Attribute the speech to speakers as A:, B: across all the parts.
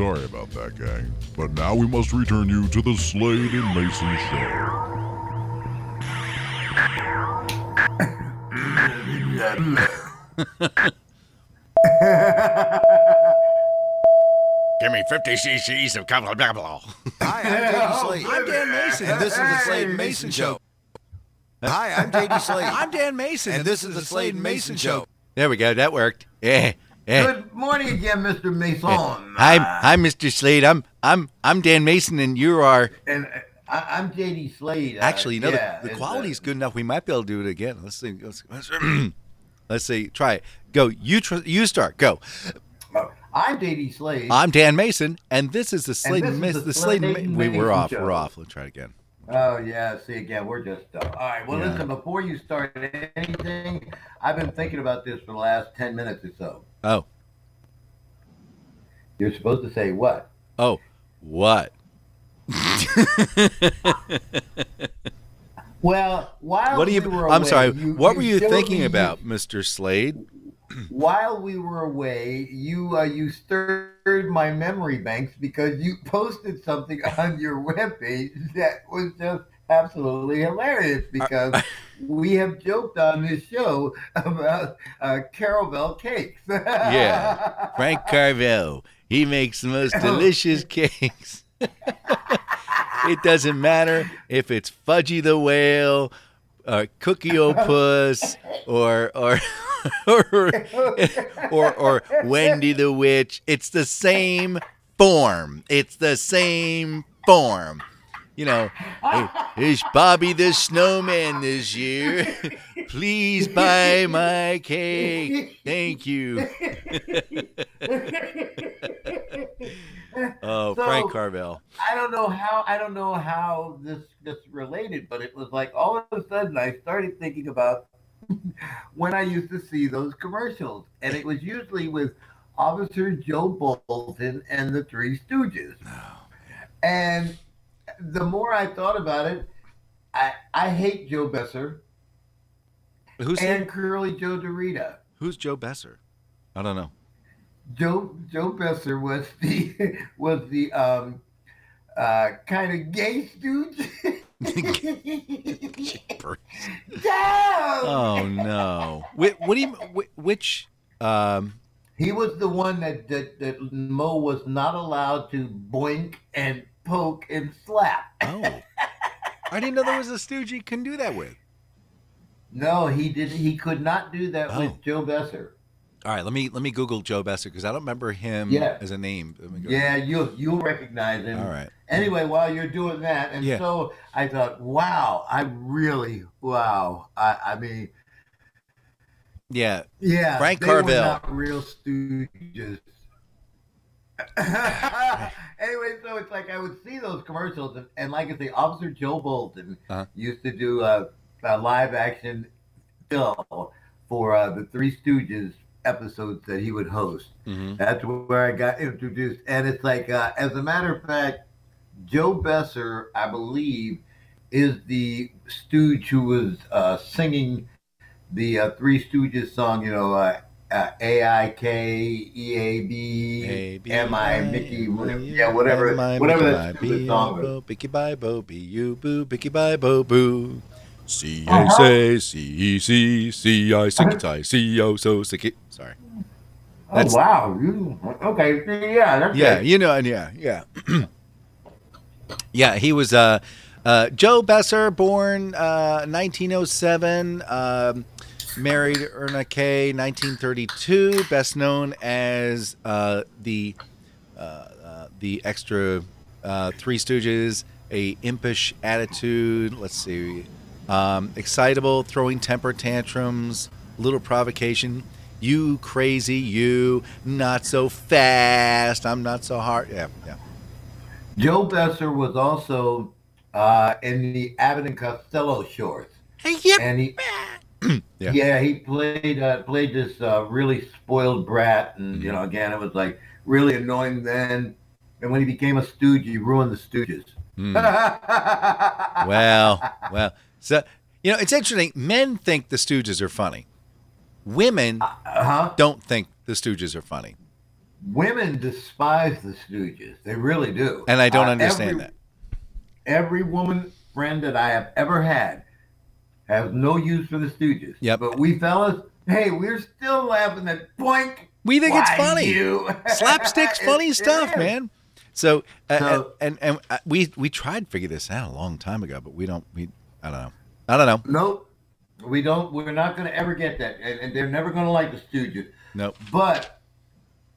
A: Sorry about that, gang. But now we must return you to the Slade and Mason show.
B: Give me 50 cc's of blah, blah, blah.
C: Hi, I'm JD oh, Slade.
D: I'm Dan Mason.
C: And this is the Slade and Mason Show. Hi, I'm JD Slade.
D: I'm Dan Mason.
C: And this is the Slade and Mason Show.
B: There we go. That worked. Yeah.
E: Good morning again, Mr. Mason.
B: Hi, hi, Mr. Slade. I'm, I'm, I'm Dan Mason, and you are.
E: And uh, I, I'm JD Slade. Uh,
B: Actually, you know,
E: yeah,
B: the, the
E: it's,
B: quality's
E: uh,
B: good enough. We might be able to do it again. Let's see. Let's, let's, let's see. Try it. Go. You, tr- you start. Go.
E: uh, I'm JD Slade.
B: I'm Dan Mason, and this is the Slade Mason. The
E: the
B: Slade
E: Slade
B: Ma- we, We're off.
E: show.
B: We're off. Let's try it again.
E: Oh yeah, see again, we're just done. All right. Well,
B: Yeah.
E: listen. Before you start anything, I've been thinking about this for the last ten minutes or so.
B: Oh.
E: You're supposed to say what?
B: Oh. What?
E: Well, while
B: What are you?
E: we
B: I'm
E: away,
B: sorry.
E: you-
B: what were you thinking
E: me-
B: about, Mr. Slade?
E: While we were away, you uh, you stirred my memory banks because you posted something on your webpage that was just absolutely hilarious because we have joked on this show about uh, Carvel cakes.
B: Yeah. Frank Carvel. He makes the most delicious cakes. it doesn't matter if it's Fudgy the Whale, or Cookie O'Puss, or or or, or or Wendy the Witch. It's the same form. It's the same form. You know, "Hey, it's Bobby the Snowman this year. Please buy my cake. Thank you. Oh, Frank Carvel.
E: I don't know how I don't know how this this related, but it was like all of a sudden I started thinking about when I used to see those commercials, and it was usually with Officer Joe Bolton and the Three Stooges. Oh, and the more I thought about it, I I hate Joe Besser
B: Who's
E: and Curly Joe DeRita.
B: who's Joe Besser? I don't know.
E: Joe Joe Besser was the was the um uh kind of gay stooge. Joe!
B: Oh no. Wh- what do you? Which? Um.
E: He was the one that, that that Moe was not allowed to boink and poke and slap.
B: Oh. I didn't know there was a stooge you can do that with.
E: No, he didn't. He could not do that
B: Oh.
E: with Joe Besser.
B: All right, let me let me Google Joe Besser because I don't remember him
E: Yeah.
B: as a name. Let me go-
E: Yeah, you you'll recognize him.
B: All right.
E: Anyway, while you're doing that, and
B: Yeah.
E: so I thought, wow, I really, wow. I, I mean,
B: Yeah.
E: yeah,
B: Frank
E: they were
B: Carvel.
E: not real stooges. anyway, so it's like I would see those commercials, and, and like I say, Officer Joe Bolton
B: Uh-huh.
E: used to do a, a live action film for uh, the Three Stooges episodes that he would host.
B: hmm
E: That's where I got introduced. And it's like, uh, as a matter of fact, Joe Besser, I believe, is the stooge who was uh, singing the uh, Three Stooges song, you know, uh, A I K E A B M I Mickey, whatever, yeah, whatever, whatever that stupid song was.
B: Bicky bye bo be you boo Bicky bye bo boo. C A say C E C C I it I C O so sick it. Sorry.
E: Oh, wow. You, okay, yeah, that's
B: Yeah,
E: it.
B: you know, and yeah, yeah, yeah. He was uh, uh, Joe Besser, born uh, 1907, um, married Erna Kay, 1932, best known as uh, the uh, uh, the extra uh, Three Stooges, a impish attitude. Let's see, um, excitable, throwing temper tantrums, little provocation. You crazy, you not so fast. I'm not so hard. Yeah, yeah.
E: Joe Besser was also uh, in the Abbott and Costello shorts.
B: Yep.
E: and he
B: Yeah.
E: yeah. he played uh, played this uh, really spoiled brat and you know again it was like really annoying then and when he became a stooge he ruined the stooges
B: Hmm. Well, well. So you know, it's interesting. Men think the Stooges are funny. Women
E: uh-huh
B: don't think the Stooges are funny.
E: women despise the Stooges. They really do.
B: And I don't
E: Uh,
B: understand
E: every-
B: that.
E: Every woman friend that I have ever had has no use for the Stooges.
B: Yep.
E: But we fellas, hey, we're still laughing at boink.
B: We think it's funny.
E: You?
B: Slapstick's funny stuff,
E: is.
B: man. So, uh,
E: So-
B: and, and and uh, we we tried to figure this out a long time ago, but we don't. We I don't know. I don't know.
E: Nope. We don't. We're not going to ever get that, and, and they're never going to like the Stooges.
B: Nope.
E: But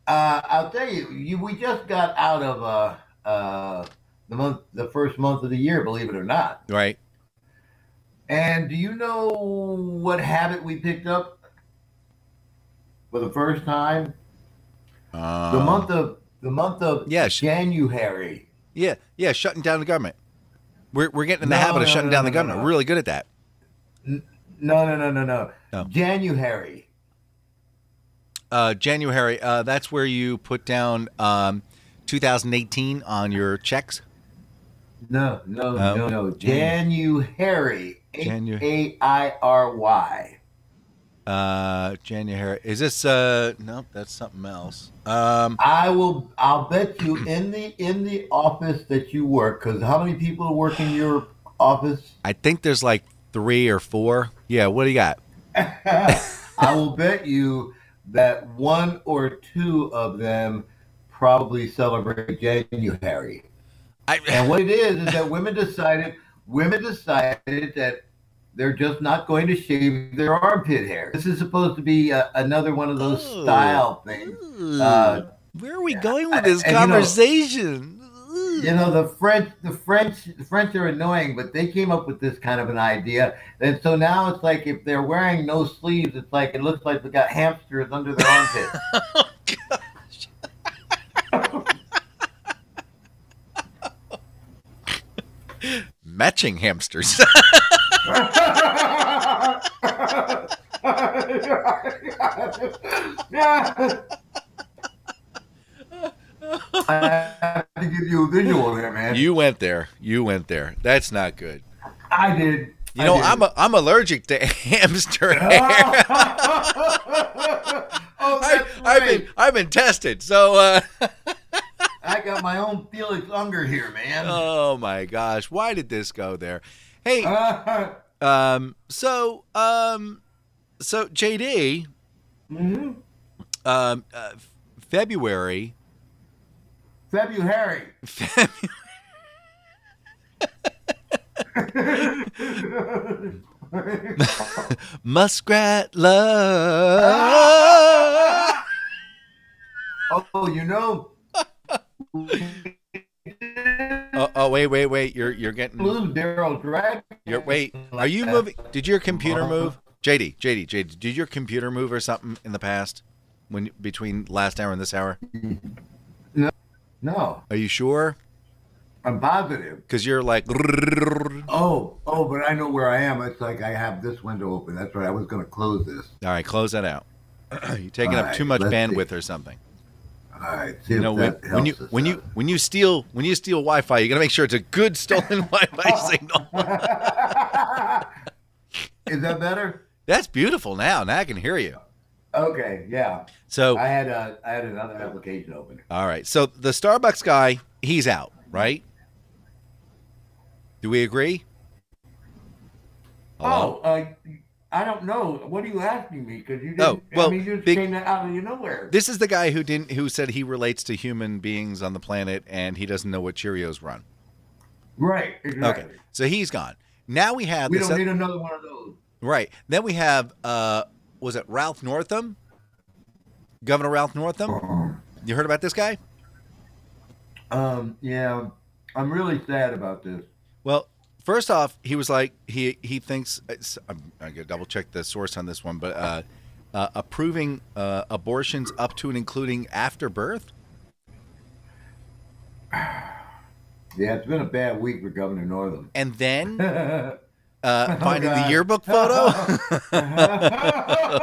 E: uh, I'll tell you, you, we just got out of uh, uh, the month, the first month of the year, believe it or not.
B: Right.
E: And do you know what habit we picked up for the first time?
B: Um,
E: The month of the month of
B: yeah, sh-
E: January.
B: Yeah, yeah, shutting down the government. We're we're getting in the
E: No,
B: habit of
E: no,
B: shutting
E: no,
B: down the government. We're really good at that.
E: No, no, no, no, no.
B: Oh.
E: January.
B: Uh, January. Uh, that's where you put down um, 2018 on your checks.
E: No, no,
B: Oh.
E: no, no. January.
B: Janu-
E: H A I R Y.
B: Uh, January. Is this? Uh, nope, that's something else. Um,
E: I will. I'll bet you in the in the office that you work. Because how many people work in your office?
B: I think there's like three or four. Yeah. What do you got?
E: I will bet you that one or two of them probably celebrate January.
B: I,
E: And what it is is that women decided women decided that they're just not going to shave their armpit hair. This is supposed to be uh, another one of those
B: Oh.
E: style things. Uh,
B: Where are we going with this
E: and, you know-
B: conversation?
E: You know, the French, the French, the French are annoying, but they came up with this kind of an idea. And so now it's like if they're wearing no sleeves, it's like it looks like they got hamsters under their armpits.
B: Matching hamsters.
E: I have to give you a visual there, man.
B: you went there. You went there. That's not good.
E: I did.
B: You know, I'm a, I'm allergic to hamster hair.
E: oh,
B: I,
E: right.
B: been I've been tested. So, uh,
E: I got my own Felix Unger here, man.
B: oh my gosh, why did this go there? Hey,
E: Uh,
B: um, so um, so JD,
E: mhm.
B: um, uh, February,
E: February.
B: February. Muskrat love.
E: oh, you know.
B: Oh, oh, wait, wait, wait! You're you're getting.
E: Blue Daryl Drag.
B: You're wait. Are you moving? Did your computer uh-huh. move? JD, JD, JD. Did your computer move or something in the past? When between last hour and this hour?
E: No, no.
B: Are you sure?
E: I'm positive.
B: Because you're like.
E: Oh, oh, but I know where I am. It's like I have this window open. That's right. I was going to close this.
B: All right, close that out. You're taking
E: All
B: up
E: right,
B: too much bandwidth
E: see.
B: or something.
E: All right. See
B: You know when, when you when you when you steal when you steal Wi-Fi, you gotta make sure it's a good stolen Wi-Fi signal.
E: Is that better?
B: That's beautiful. Now, now I can hear you.
E: Okay. Yeah.
B: So,
E: I had a I had another application open.
B: all right. So the Starbucks guy, he's out, right? Do we agree? Hello?
E: Oh, uh, I don't know. What are you asking me? Because you didn't.
B: Oh, well,
E: I mean, you just
B: big-
E: came out of nowhere.
B: This is the guy who didn't who said he relates to human beings on the planet and he doesn't know what Cheerios run.
E: right. Exactly.
B: Okay. So he's gone. Now we have
E: We don't
B: oth-
E: need another one of those.
B: right. Then we have uh was it Ralph Northam? Governor Ralph Northam? You heard about this guy?
E: Um. Yeah. I'm really sad about this.
B: Well, first off, he was like he he thinks I'm, I got to double check the source on this one, but uh, uh, approving uh, abortions up to and including after birth.
E: Yeah, it's been a bad week for Governor Northam.
B: And then
E: oh,
B: uh, finding the yearbook photo.
E: I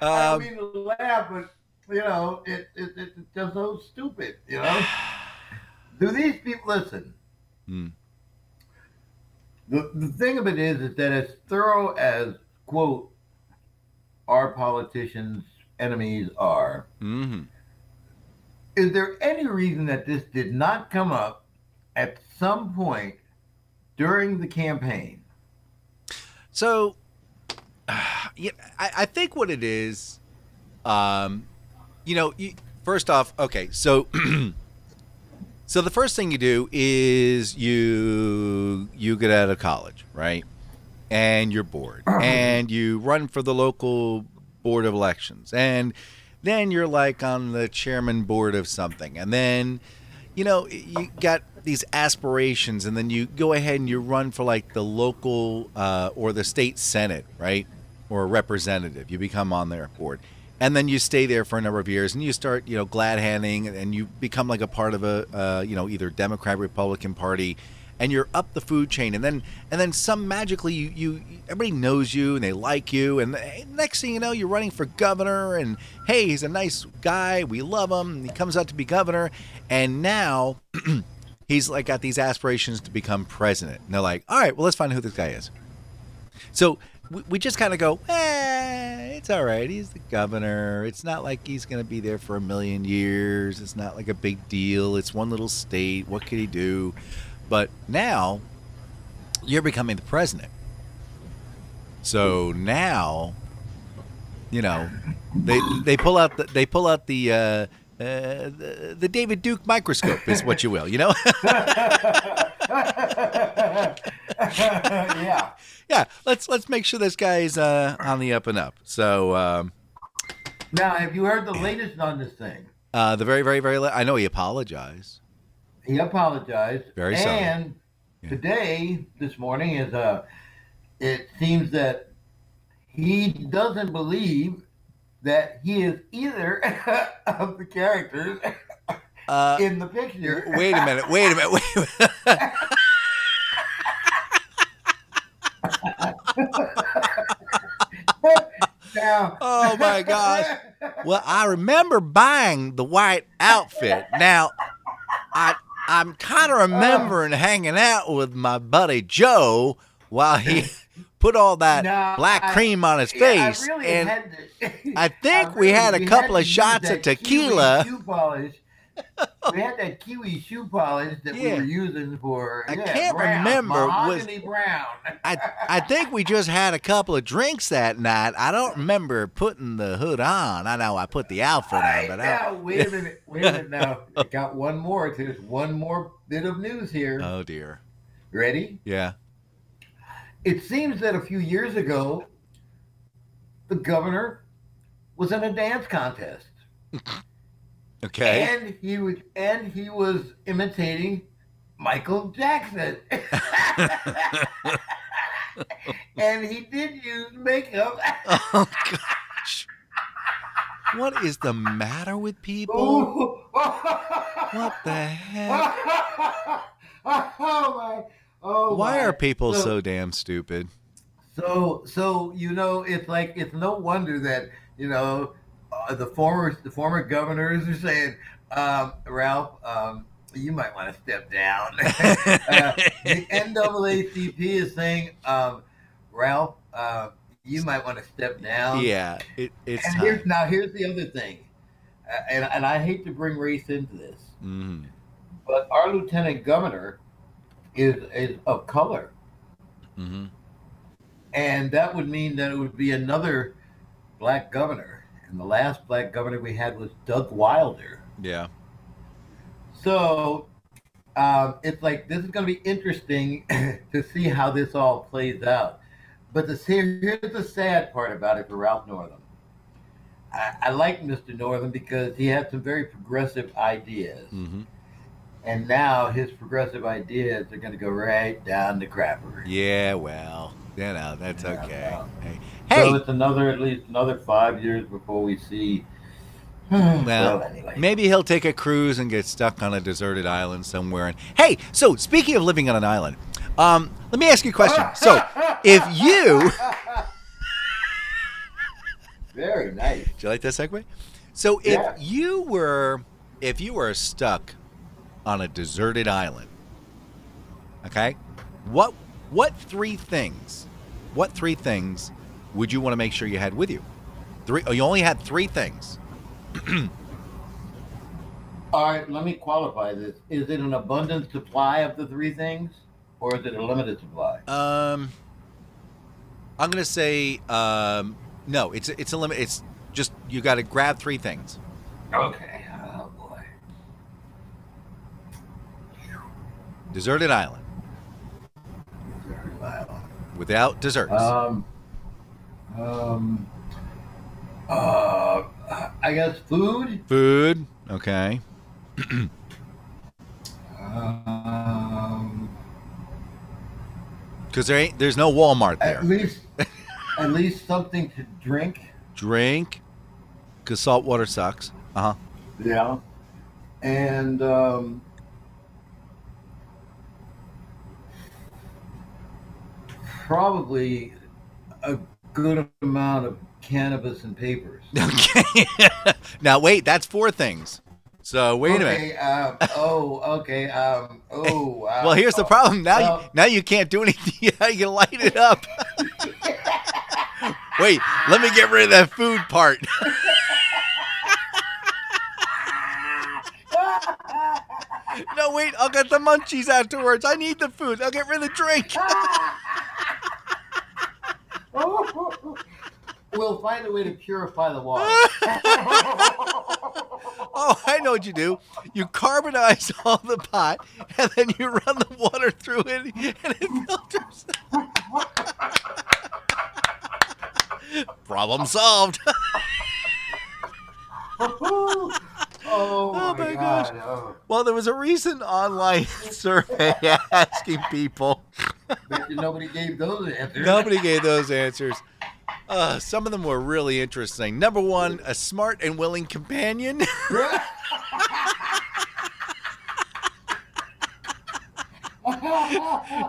B: Um,
E: don't mean to laugh, but you know, it, it, it's just so stupid. You know, do these people listen?
B: Hmm.
E: The the thing of it is, is that as thorough as quote our politicians' enemies are,
B: hmm
E: Is there any reason that this did not come up at some point during the campaign?
B: So, yeah, I, I think what it is, um, you know, first off, okay, so. So the first thing you do is you you get out of college, right? And you're bored, and you run for the local board of elections, and then you're like on the chairman board of something, and then you know you got these aspirations, and then you go ahead and you run for like the local uh, or the state senate, right, or a representative. You become on their board, and then you stay there for a number of years, and you start you know glad handing, and you become like a part of a uh, you know either Democrat Republican Party. And you're up the food chain, and then and then some magically you, you everybody knows you and they like you, and the next thing you know you're running for governor, and hey he's a nice guy, we love him, he comes out to be governor, and now he's like got these aspirations to become president. And they're like, all right, well, let's find out who this guy is. So we, we just kind of go, eh, it's all right. He's the governor. It's not like he's going to be there for a million years. It's not like a big deal. It's one little state. What could he do? But now you're becoming the president. So now, you know, they they pull out the they pull out the uh, uh, the, the David Duke microscope is what you will, you know.
E: yeah.
B: yeah, let's let's make sure this guy's uh, on the up and up. So um,
E: Now, have you heard the latest on this thing?
B: uh, the very very very la- I know he apologized.
E: He apologized.
B: Very sorry.
E: And
B: Yeah.
E: today, this morning, is uh, it seems that he doesn't believe that he is either of the characters
B: Uh,
E: in the picture.
B: wait a minute. Wait a minute. Wait a minute.
E: Now,
B: Oh, my gosh. Well, I remember buying the white outfit. Now, I I'm kind of remembering hanging out with my buddy Joe while he put all that
E: No,
B: black
E: I-
B: cream on his
E: Yeah, I
B: face,
E: really
B: and I think
E: I
B: we had a couple of shots of tequila.
E: We had that kiwi shoe polish that
B: Yeah.
E: we were using for.
B: I
E: yeah,
B: can't
E: brown,
B: remember, was-
E: brown.
B: I I think we just had a couple of drinks that night. I don't remember putting the hood on. I know I put the outfit on, but I,
E: wait a minute, wait a minute now. I got one more. There's one more bit of news here.
B: oh dear.
E: Ready?
B: Yeah.
E: It seems that a few years ago, the governor was in a dance contest.
B: Okay.
E: And he was and he was imitating Michael Jackson. and he did use makeup.
B: Oh gosh. What is the matter with people? What the heck?
E: oh my! Oh
B: Why
E: my.
B: are people
E: So-
B: so damn stupid?
E: So, so you know, it's like it's no wonder that you know the former the former governors are saying, um, Ralph, um, you might want to step down. uh, the NAACP is saying, um, Ralph, uh, you might want to step down.
B: Yeah, it, it's
E: And
B: time.
E: here's now here's the other thing, uh, and and I hate to bring race into this,
B: Mhm.
E: but our lieutenant governor is is of color.
B: Mhm.
E: And that would mean that it would be another black governor. And the last black governor we had was Doug Wilder.
B: Yeah.
E: So um, it's like this is going to be interesting to see how this all plays out. But the here's the sad part about it for Ralph Northam. I, I like Mr. Northam because he had some very progressive ideas,
B: Mhm.
E: and now his progressive ideas are going to go right down the crapper.
B: Yeah. Well, you know that's
E: Yeah,
B: okay.
E: well.
B: Hey.
E: So it's another at least another five years before we see.
B: Well,
E: well, anyway.
B: Maybe he'll take a cruise and get stuck on a deserted island somewhere. And hey, so speaking of living on an island, um, let me ask you a question. So, if you
E: Very nice.
B: Do you like that segue? So if
E: Yeah.
B: you were if you were stuck on a deserted island, okay, what what three things? What three things would you want to make sure you had with you? Three. Oh, you only had three things.
E: All right, let me qualify this. Is it an abundant supply of the three things, or is it a limited supply?
B: Um, I'm gonna say um, no. It's it's a limit. It's just you got to grab three things.
E: Okay. Oh boy.
B: Deserted island without desserts.
E: Um. Um. Uh. I guess food.
B: Food. Okay.
E: Um.
B: Because there ain't there's no Walmart there.
E: At least, at least something to drink.
B: Drink. Because salt water sucks. Uh huh.
E: Yeah. And um. Probably a good amount of cannabis and papers.
B: Okay. now wait, that's four things. So wait a minute.
E: okay, Um, oh, okay. Um, oh. Uh,
B: Well, here's the problem. Now,
E: well-
B: you, now you can't do anything. You light it up? Wait, let me get rid of that food part. no, wait, I'll get the munchies afterwards. I need the food. I'll get rid of the drink.
E: We'll find a way to purify the water.
B: Oh, I know what you do. You carbonize all the pot, and then you run the water through it, and it filters. Problem solved.
E: Oh,
B: Oh my gosh.
E: God. Oh,
B: Well, there was a recent online survey asking people.
E: nobody gave those answers.
B: Nobody gave those answers. Uh, some of them were really interesting. Number one, a smart and willing companion.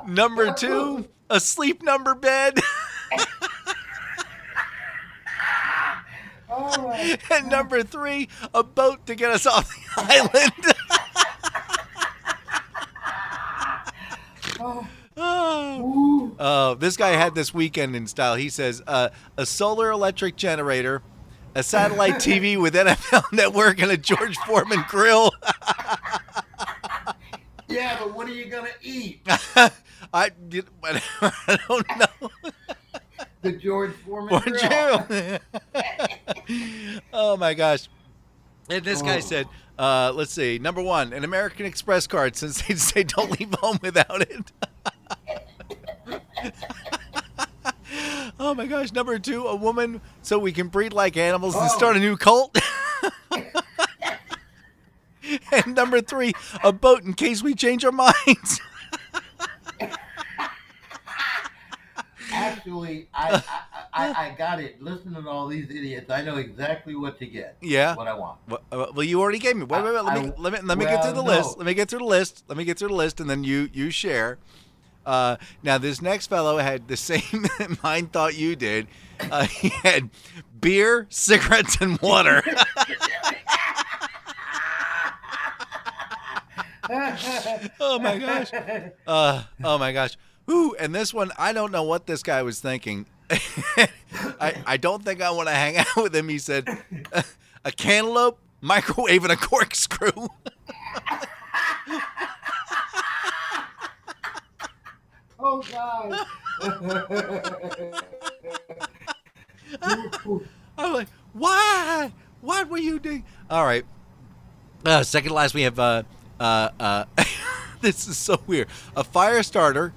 B: Number two, a sleep number bed.
E: Oh, my-
B: and number three, a boat to get us off the island.
E: oh,
B: oh. Uh, this guy had this weekend in style. He says uh, a solar electric generator, a satellite TV with NFL Network, and a George Foreman grill.
E: Yeah, but what are you gonna eat?
B: I, I don't know.
E: The George Foreman
B: jail. oh my gosh. And this guy
E: Oh.
B: said, uh, let's see, number one, an American Express card since they say don't leave home without it. oh my gosh. Number two, a woman so we can breed like animals and
E: Oh.
B: start a new cult. and number three, a boat in case we change our minds.
E: Actually, I, I, I, I got it. Listening to all these idiots, I know exactly what to get.
B: yeah.
E: What I want.
B: Well, uh, well, you already gave me. Wait, wait, wait. Let me
E: I-
B: let me let me get through the
E: well,
B: list. Let me get through the list. Let me get through the list, and then you you share. Uh, now this next fellow had the same mind thought you did. Uh, he had beer, cigarettes, and water. oh my gosh. Uh, oh my gosh. Ooh, and this one, I don't know what this guy was thinking. I, I don't think I want to hang out with him. He said, a cantaloupe, microwave, and a corkscrew.
E: oh God.
B: I'm like, why? What were you doing? All right. Uh, second to last, we have uh, uh, uh, this is so weird. A fire starter,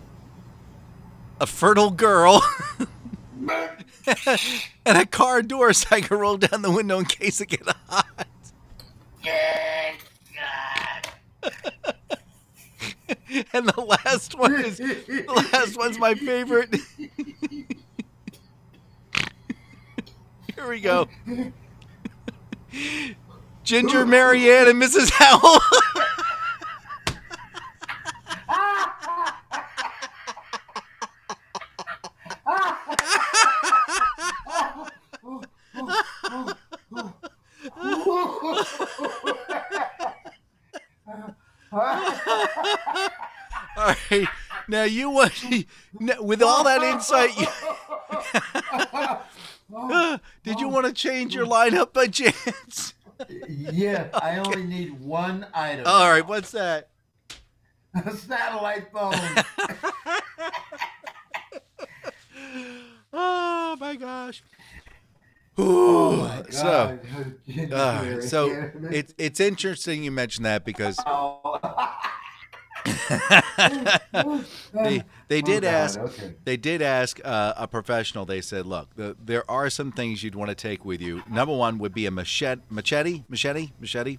B: a fertile girl, and a car door so I can roll down the window in case it gets hot. and the last one is the last one's my favorite. Here we go. Ginger, Mary Ann, and Mrs. Howell. All right. Now you want with all that insight. You, did you want to change your lineup by chance?
E: Yeah, I only need one item.
B: All right, what's that?
E: a satellite phone.
B: Oh my gosh.
E: Oh.
B: So, uh, so it's it's interesting you mentioned that because
E: Oh.
B: they they
E: Oh,
B: did
E: God,
B: ask
E: Okay.
B: they did ask uh, a professional. They said, "Look, the, there are some things you'd want to take with you. Number one would be a machete, machete, machete, machete,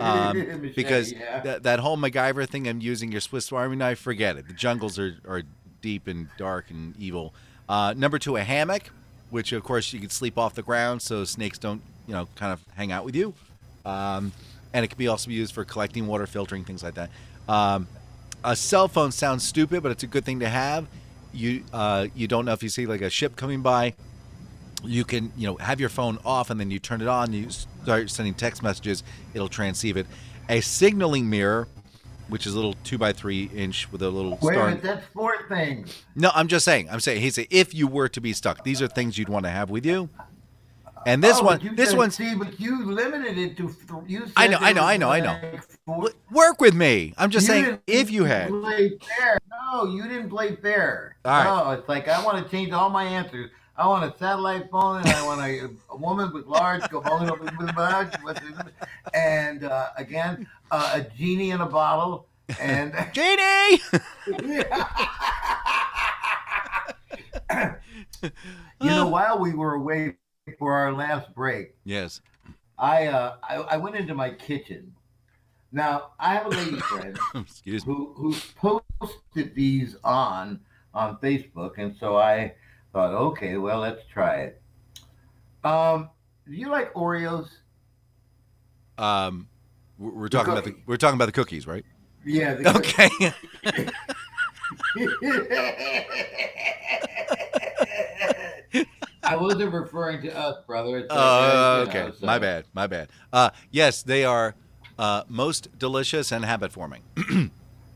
B: um,
E: Machete,
B: because
E: yeah.
B: that, that whole MacGyver thing I'm using your Swiss Army knife, forget it. The jungles are, are deep and dark and evil. Uh, number two, a hammock, which of course you can sleep off the ground so snakes don't, you know, kind of hang out with you. Um, and it can be also be used for collecting water, filtering things like that. Um, a cell phone sounds stupid, but it's a good thing to have. You uh, you don't know if you see like a ship coming by, you can you know have your phone off and then you turn it on. You start sending text messages. It'll transceive it. A signaling mirror, which is a little two by three inch with a little
E: Wait
B: star.
E: minute, that's four things.
B: No, I'm just saying. I'm saying. He said if you were to be stuck, these are things you'd want to have with you. And this
E: Oh,
B: one, this one's
E: See, but you limited it to. Th- you said
B: I know, I know, I know, I know.
E: four-
B: work with me. I'm just
E: You
B: saying if you had.
E: play fair. No, you didn't play fair.
B: All right.
E: No, it's like I want to change all my answers. I want a satellite phone, and I want a, a woman with large, and uh, again, uh, a genie in a bottle, and
B: Janie.
E: you know, while we were away for our last break,
B: yes.
E: I uh, I, I went into my kitchen. Now I have a lady friend who who posted these on on Facebook, and so I thought, okay, well, let's try it. Um, do you like Oreos?
B: Um, we're, talking about the we're talking about the cookies, right?
E: Yeah. the-
B: Okay.
E: I wasn't referring to us, brother. Like,
B: Oh,
E: uh,
B: okay.
E: know, so-
B: My bad. My bad. Uh, yes, they are uh, most delicious and habit forming.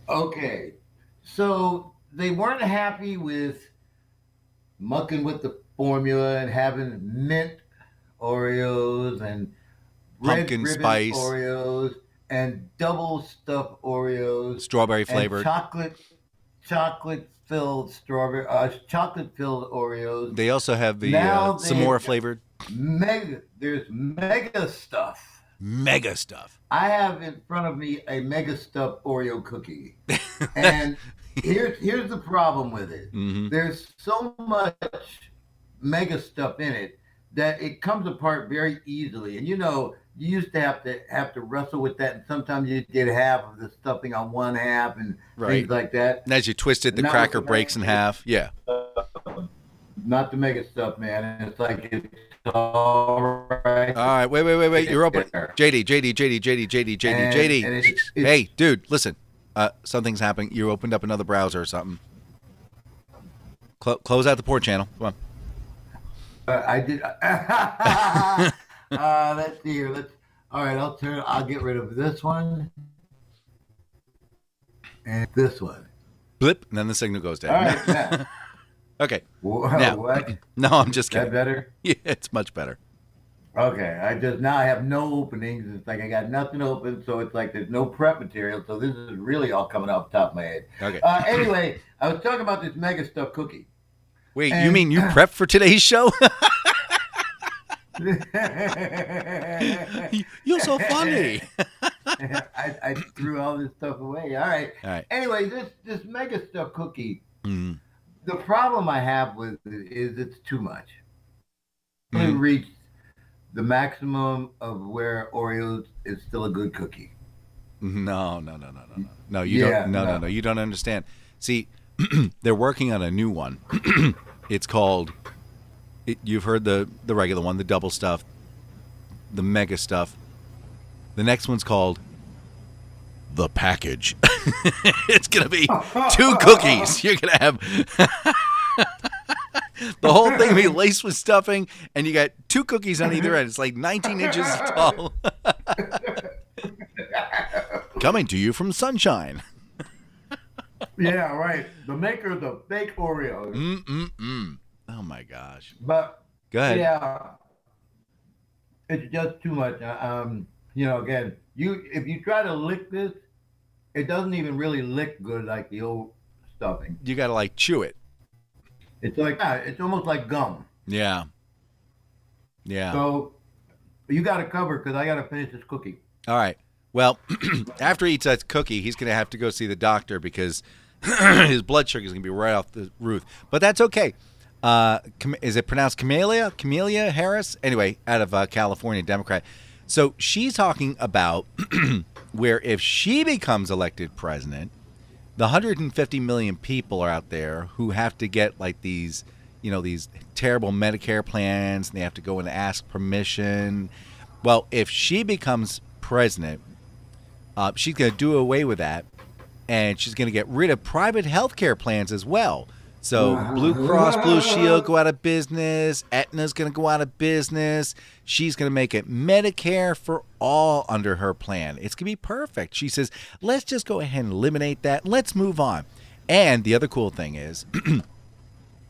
E: Okay, so they weren't happy with mucking with the formula and having mint Oreos and
B: Pumpkin spice.
E: Oreos and double stuffed Oreos,
B: Strawberry flavored.
E: chocolate chocolate filled strawberry uh, chocolate filled Oreos.
B: They also have the
E: Now
B: uh, Samora flavored
E: Mega, there's mega stuff.
B: mega stuff.
E: I have in front of me a mega stuffed Oreo cookie, and here's here's the problem with it.
B: hmm
E: There's so much mega stuff in it that it comes apart very easily. And you know, you used to have to have to wrestle with that, and sometimes you get half of the stuffing on one half and
B: Right.
E: things like that.
B: And as you twist it, the cracker breaks in half. Yeah.
E: Not the mega stuff, man. It's like it's all right.
B: All right. Wait, wait, wait, wait. You're open.
E: There.
B: JD, JD, JD, JD, JD, JD,
E: And-
B: JD.
E: and it's- it's-
B: hey, dude, listen. Uh, something's happening. You opened up another browser or something. Clo- close out the port channel. Come on.
E: Uh, I did. uh, let's see here. Let's. All right, I'll turn. I'll get rid of this one and this one.
B: Blip, and then the signal goes down.
E: All right. Yeah.
B: okay.
E: Whoa,
B: Now.
E: what?
B: No, I'm just
E: That
B: kidding.
E: better?
B: Yeah, it's much better.
E: Okay. I just now I have no openings. It's like I got nothing open, so it's like there's no prep material. So this is really all coming off the top of my head.
B: Okay.
E: Uh, anyway, I was talking about this mega stuff cookie.
B: Wait, you mean you prepped for today's show? You're so funny.
E: I, I threw all this stuff away. All right.
B: All right.
E: Anyway, this this mega stuff cookie.
B: Mm.
E: The problem I have with it is it's too much. It
B: Mhm.
E: reached the maximum of where Oreos is still a good cookie.
B: No, no, no, no, no, no. No, you
E: Yeah,
B: don't. No, no,
E: no.
B: no. You don't understand. See, they're working on a new one. it's called. It, you've heard the the regular one, the double stuff, the mega stuff. The next one's called the package. it's gonna be two cookies. You're gonna have the whole thing be laced with stuffing, and you got two cookies on either end. It's like 19 inches tall. Coming to you from Sunshine.
E: yeah, right. The maker of the fake Oreos.
B: Mm mm mm. Oh my gosh.
E: But
B: Go ahead.
E: yeah, it's just too much. Uh, Um, you know, again, you if you try to lick this, it doesn't even really lick good like the old stuffing.
B: You got to like chew it.
E: It's like ah, it's almost like gum.
B: Yeah. Yeah.
E: So you got to cover because I got to finish this cookie.
B: All right. Well, after he eats that cookie, he's going to have to go see the doctor because his blood sugar is going to be right off the roof. But that's okay. Uh, is it pronounced Camellia? Camellia Harris? Anyway, out of uh, California, Democrat. So she's talking about where if she becomes elected president, the 150 million people are out there who have to get like these, you know, these terrible Medicare plans and they have to go and ask permission. Well, if she becomes president, uh, she's going to do away with that and she's going to get rid of private health care plans as well. So Blue Cross Blue Shield go out of business. Aetna's going to go out of business. She's going to make it Medicare for all under her plan. It's going to be perfect. She says, let's just go ahead and eliminate that. Let's move on. And the other cool thing is,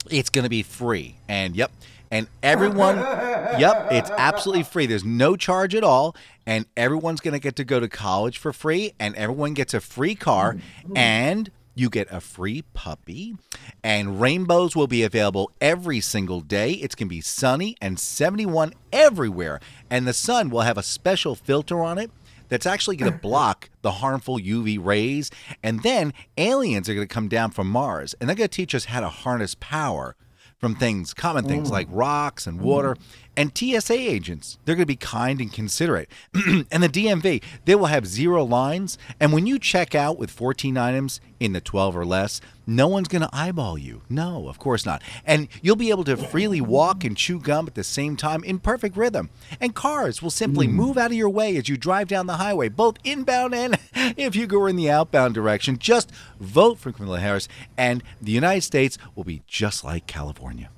B: it's going to be free. And yep, and everyone, yep, it's absolutely free. There's no charge at all, and everyone's going to get to go to college for free, and everyone gets a free car, mm-hmm. and you get a free puppy, and rainbows will be available every single day. It's going to be sunny and 71 everywhere, and the sun will have a special filter on it that's actually going to block the harmful UV rays. And then aliens are going to come down from Mars and they're going to teach us how to harness power from things, common things like rocks and water. And TSA agents, they're going to be kind and considerate. and the DMV, they will have zero lines. And when you check out with 14 items in the 12 or less, no one's going to eyeball you. No, of course not. And you'll be able to freely walk and chew gum at the same time in perfect rhythm. And cars will simply hmm. move out of your way as you drive down the highway, both inbound and if you go in the outbound direction. Just vote for Kamala Harris, and the United States will be just like California.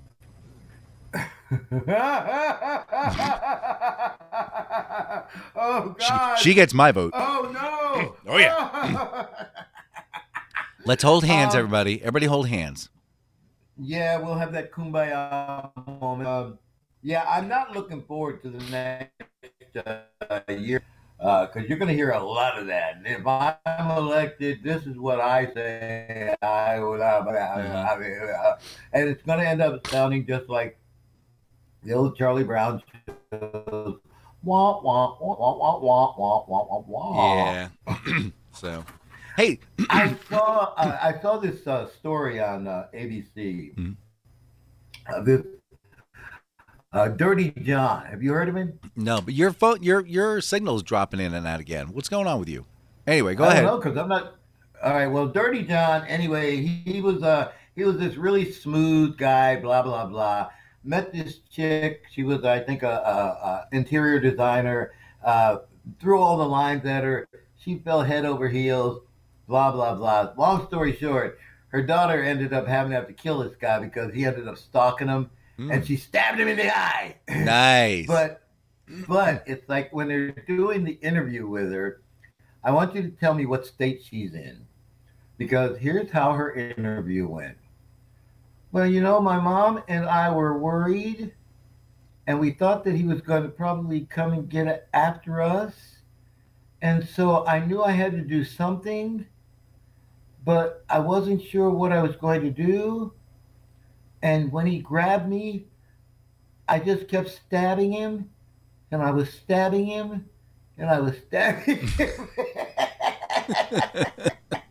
E: oh
B: She,
E: God!
B: she gets my vote.
E: oh no!
B: Oh, yeah. Let's hold hands,
E: Um,
B: everybody. Everybody hold hands.
E: yeah, we'll have that kumbaya moment. Um, yeah, I'm not looking forward to the next uh, year because you're going to hear a lot of that. And if I'm elected, this is what I say. I would, uh, uh, and it's going to end up sounding just like the old Charlie Brown shows. Wah, wah, wah, wah, wah, wah, wah, wah, wah, wah.
B: Yeah. so, hey,
E: I saw uh, I saw this uh, story on uh, ABC.
B: Mhm.
E: Uh, this uh, Dirty John. Have you heard of him?
B: no, but your phone, your your signal's dropping in and out again. What's going on with you? Anyway, go ahead.
E: I
B: ahead.
E: don't know because I'm not. All right. Well, Dirty John. Anyway, he, he was uh he was this really smooth guy. Blah blah blah. Met this chick. She was I think a, a, a interior designer. Uh, threw all the lines at her. She fell head over heels. Blah blah blah. Long story short, her daughter ended up having to have to kill this guy because he ended up stalking him,
B: Mm.
E: and she stabbed him in the eye.
B: Nice.
E: But but it's like when they're doing the interview with her, I want you to tell me what state she's in. Because here's how her interview went. Well, you know, my mom and I were worried and we thought that he was going to probably come and get after us. And so I knew I had to do something, but I wasn't sure what I was going to do. And when he grabbed me, I just kept stabbing him, and I was stabbing him, and I was stabbing him.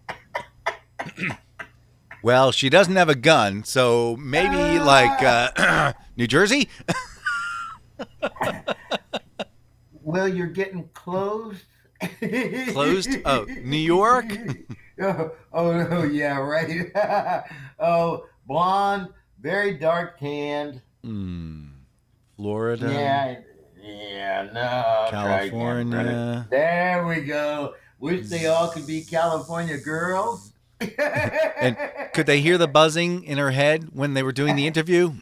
B: well, she doesn't have a gun, so maybe like uh, New Jersey.
E: well, you're getting close.
B: Closed? Oh, New York?
E: oh, oh, yeah, right. oh, blonde, very dark tanned.
B: Hmm. Florida.
E: Yeah, yeah, no. try again, brother.
B: California.
E: There we go. Wish they all could be California girls.
B: And could they hear the buzzing in her head when they were doing the interview?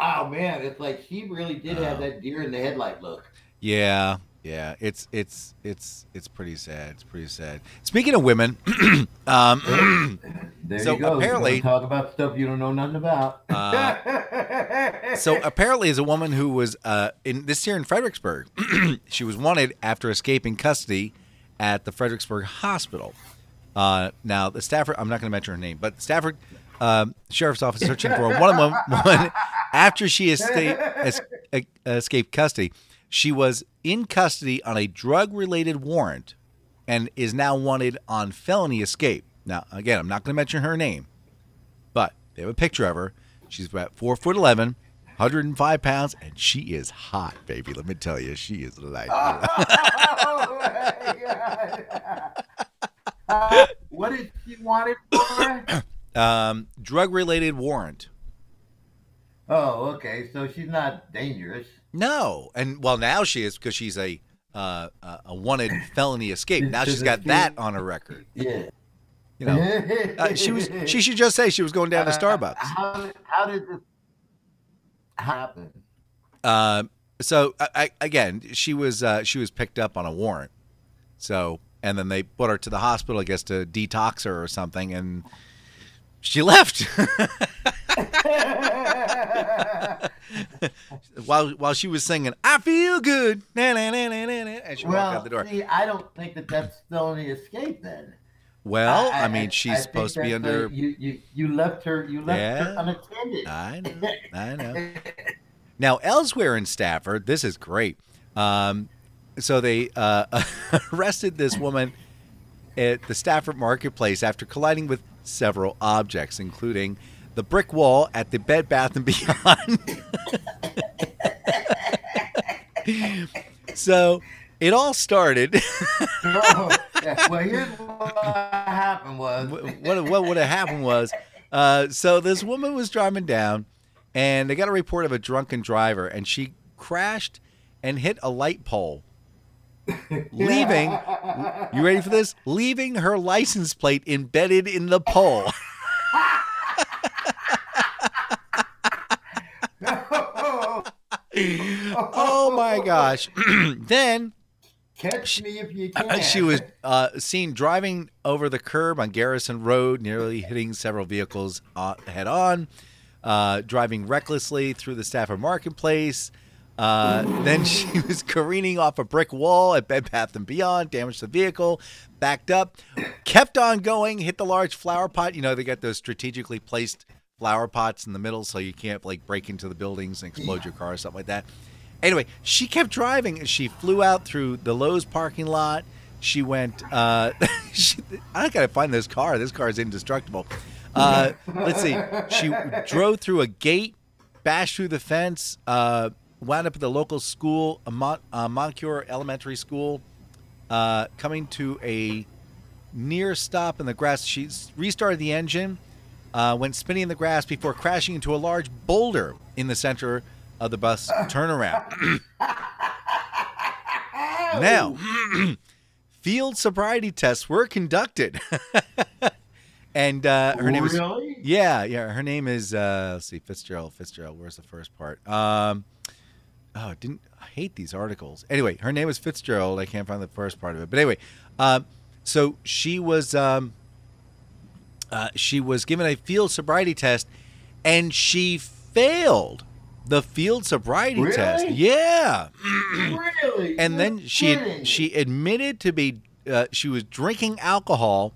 E: Oh man, it's like she really did have that deer in the headlight look.
B: Yeah, Yeah, it's it's it's it's pretty sad. It's pretty sad. Speaking of women, um,
E: There
B: So
E: you go.
B: apparently-
E: talk about stuff you don't know nothing about.
B: Uh, so apparently, is a woman who was uh, in this year in Fredericksburg. she was wanted after escaping custody at the Fredericksburg Hospital. Uh, now, the Stafford, I'm not going to mention her name, but Stafford um, Sheriff's Office searching for a one woman after she escaped, escaped custody. She was in custody on a drug related warrant and is now wanted on felony escape. Now, again, I'm not going to mention her name, but they have a picture of her. She's about four foot eleven, 105 pounds, and she is hot, baby. Let me tell you, she is like.
E: oh. Uh, what did she want it for?
B: Um, drug related warrant.
E: Oh, okay. So she's not dangerous.
B: No, and well, now she is because she's a uh, a wanted felony escape. Now she's got that on her record.
E: Yeah.
B: You know, uh, she was. She should just say she was going down to
E: Uh,
B: Starbucks.
E: How, did- how did this happen?
B: Um, so I, I, again, she was uh, she was picked up on a warrant. So and then they put her to the hospital, I guess, to detox her or something, and she left. while while she was singing, "I feel good," and she walked
E: well,
B: out the door.
E: see, I don't think that that's felony escape then.
B: well, I, mean, she's
E: I
B: supposed to be under.
E: a- you, you you left her you left her unattended.
B: I know, I know. Now, elsewhere in Stafford, this is great. Um, so they uh, arrested this woman at the Stafford Marketplace after colliding with several objects, including the brick wall at the Bed Bath and Beyond. so it all started.
E: Oh, yeah. Well, here's what happened was
B: what what would have happened was, uh, so this woman was driving down, and they got a report of a drunken driver, and she crashed and hit a light pole, leaving. You ready for this? Leaving her license plate embedded in the pole. oh my gosh! then
E: catch me if you can.
B: she was uh, seen driving over the curb on Garrison Road, nearly hitting several vehicles uh, head on, uh, driving recklessly through the Stafford Marketplace. Uh, then she was careening off a brick wall at Bed Bath and Beyond, damaged the vehicle, backed up, kept on going, hit the large flower pot. You know they got those strategically placed flower pots in the middle, so you can't like break into the buildings and explode your car or something like that. Anyway, she kept driving she flew out through the Lowe's parking lot. She went. Uh, she, I gotta find this car. This car is indestructible. Uh, let's see. She drove through a gate, bashed through the fence, uh, wound up at the local school, a Mon- uh, Moncure Elementary School, uh, coming to a near stop in the grass. She restarted the engine, uh, went spinning in the grass before crashing into a large boulder in the center of the bus turnaround. now, field sobriety tests were conducted. and uh, her name is yeah, yeah. Her name is uh, let's see, Fitzgerald. Fitzgerald. Where's the first part? Um, oh, I didn't I hate these articles. Anyway, her name was Fitzgerald. I can't find the first part of it. But anyway, um, so she was um, uh, she was given a field sobriety test, and she failed the field sobriety
E: Really?
B: test. Yeah
E: really?
B: and then she she admitted to be uh, she was drinking alcohol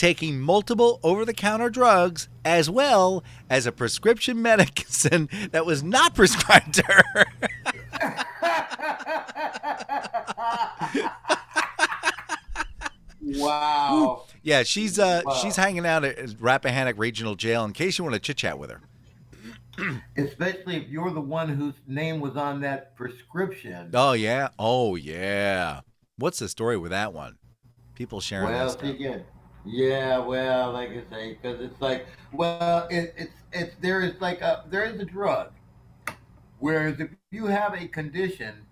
B: taking multiple over-the-counter drugs as well as a prescription medicine that was not prescribed to her
E: wow.
B: yeah she's uh
E: Wow.
B: she's hanging out at rappahannock regional jail in case you want to chit chat with her
E: Especially if you're the one whose name was on that prescription.
B: oh yeah oh yeah what's the story with that one people sharing
E: well,
B: that stuff
E: again. Yeah, well, like I say, because it's like, well, it, it's it's there is like a there is a drug. Whereas if you have a condition,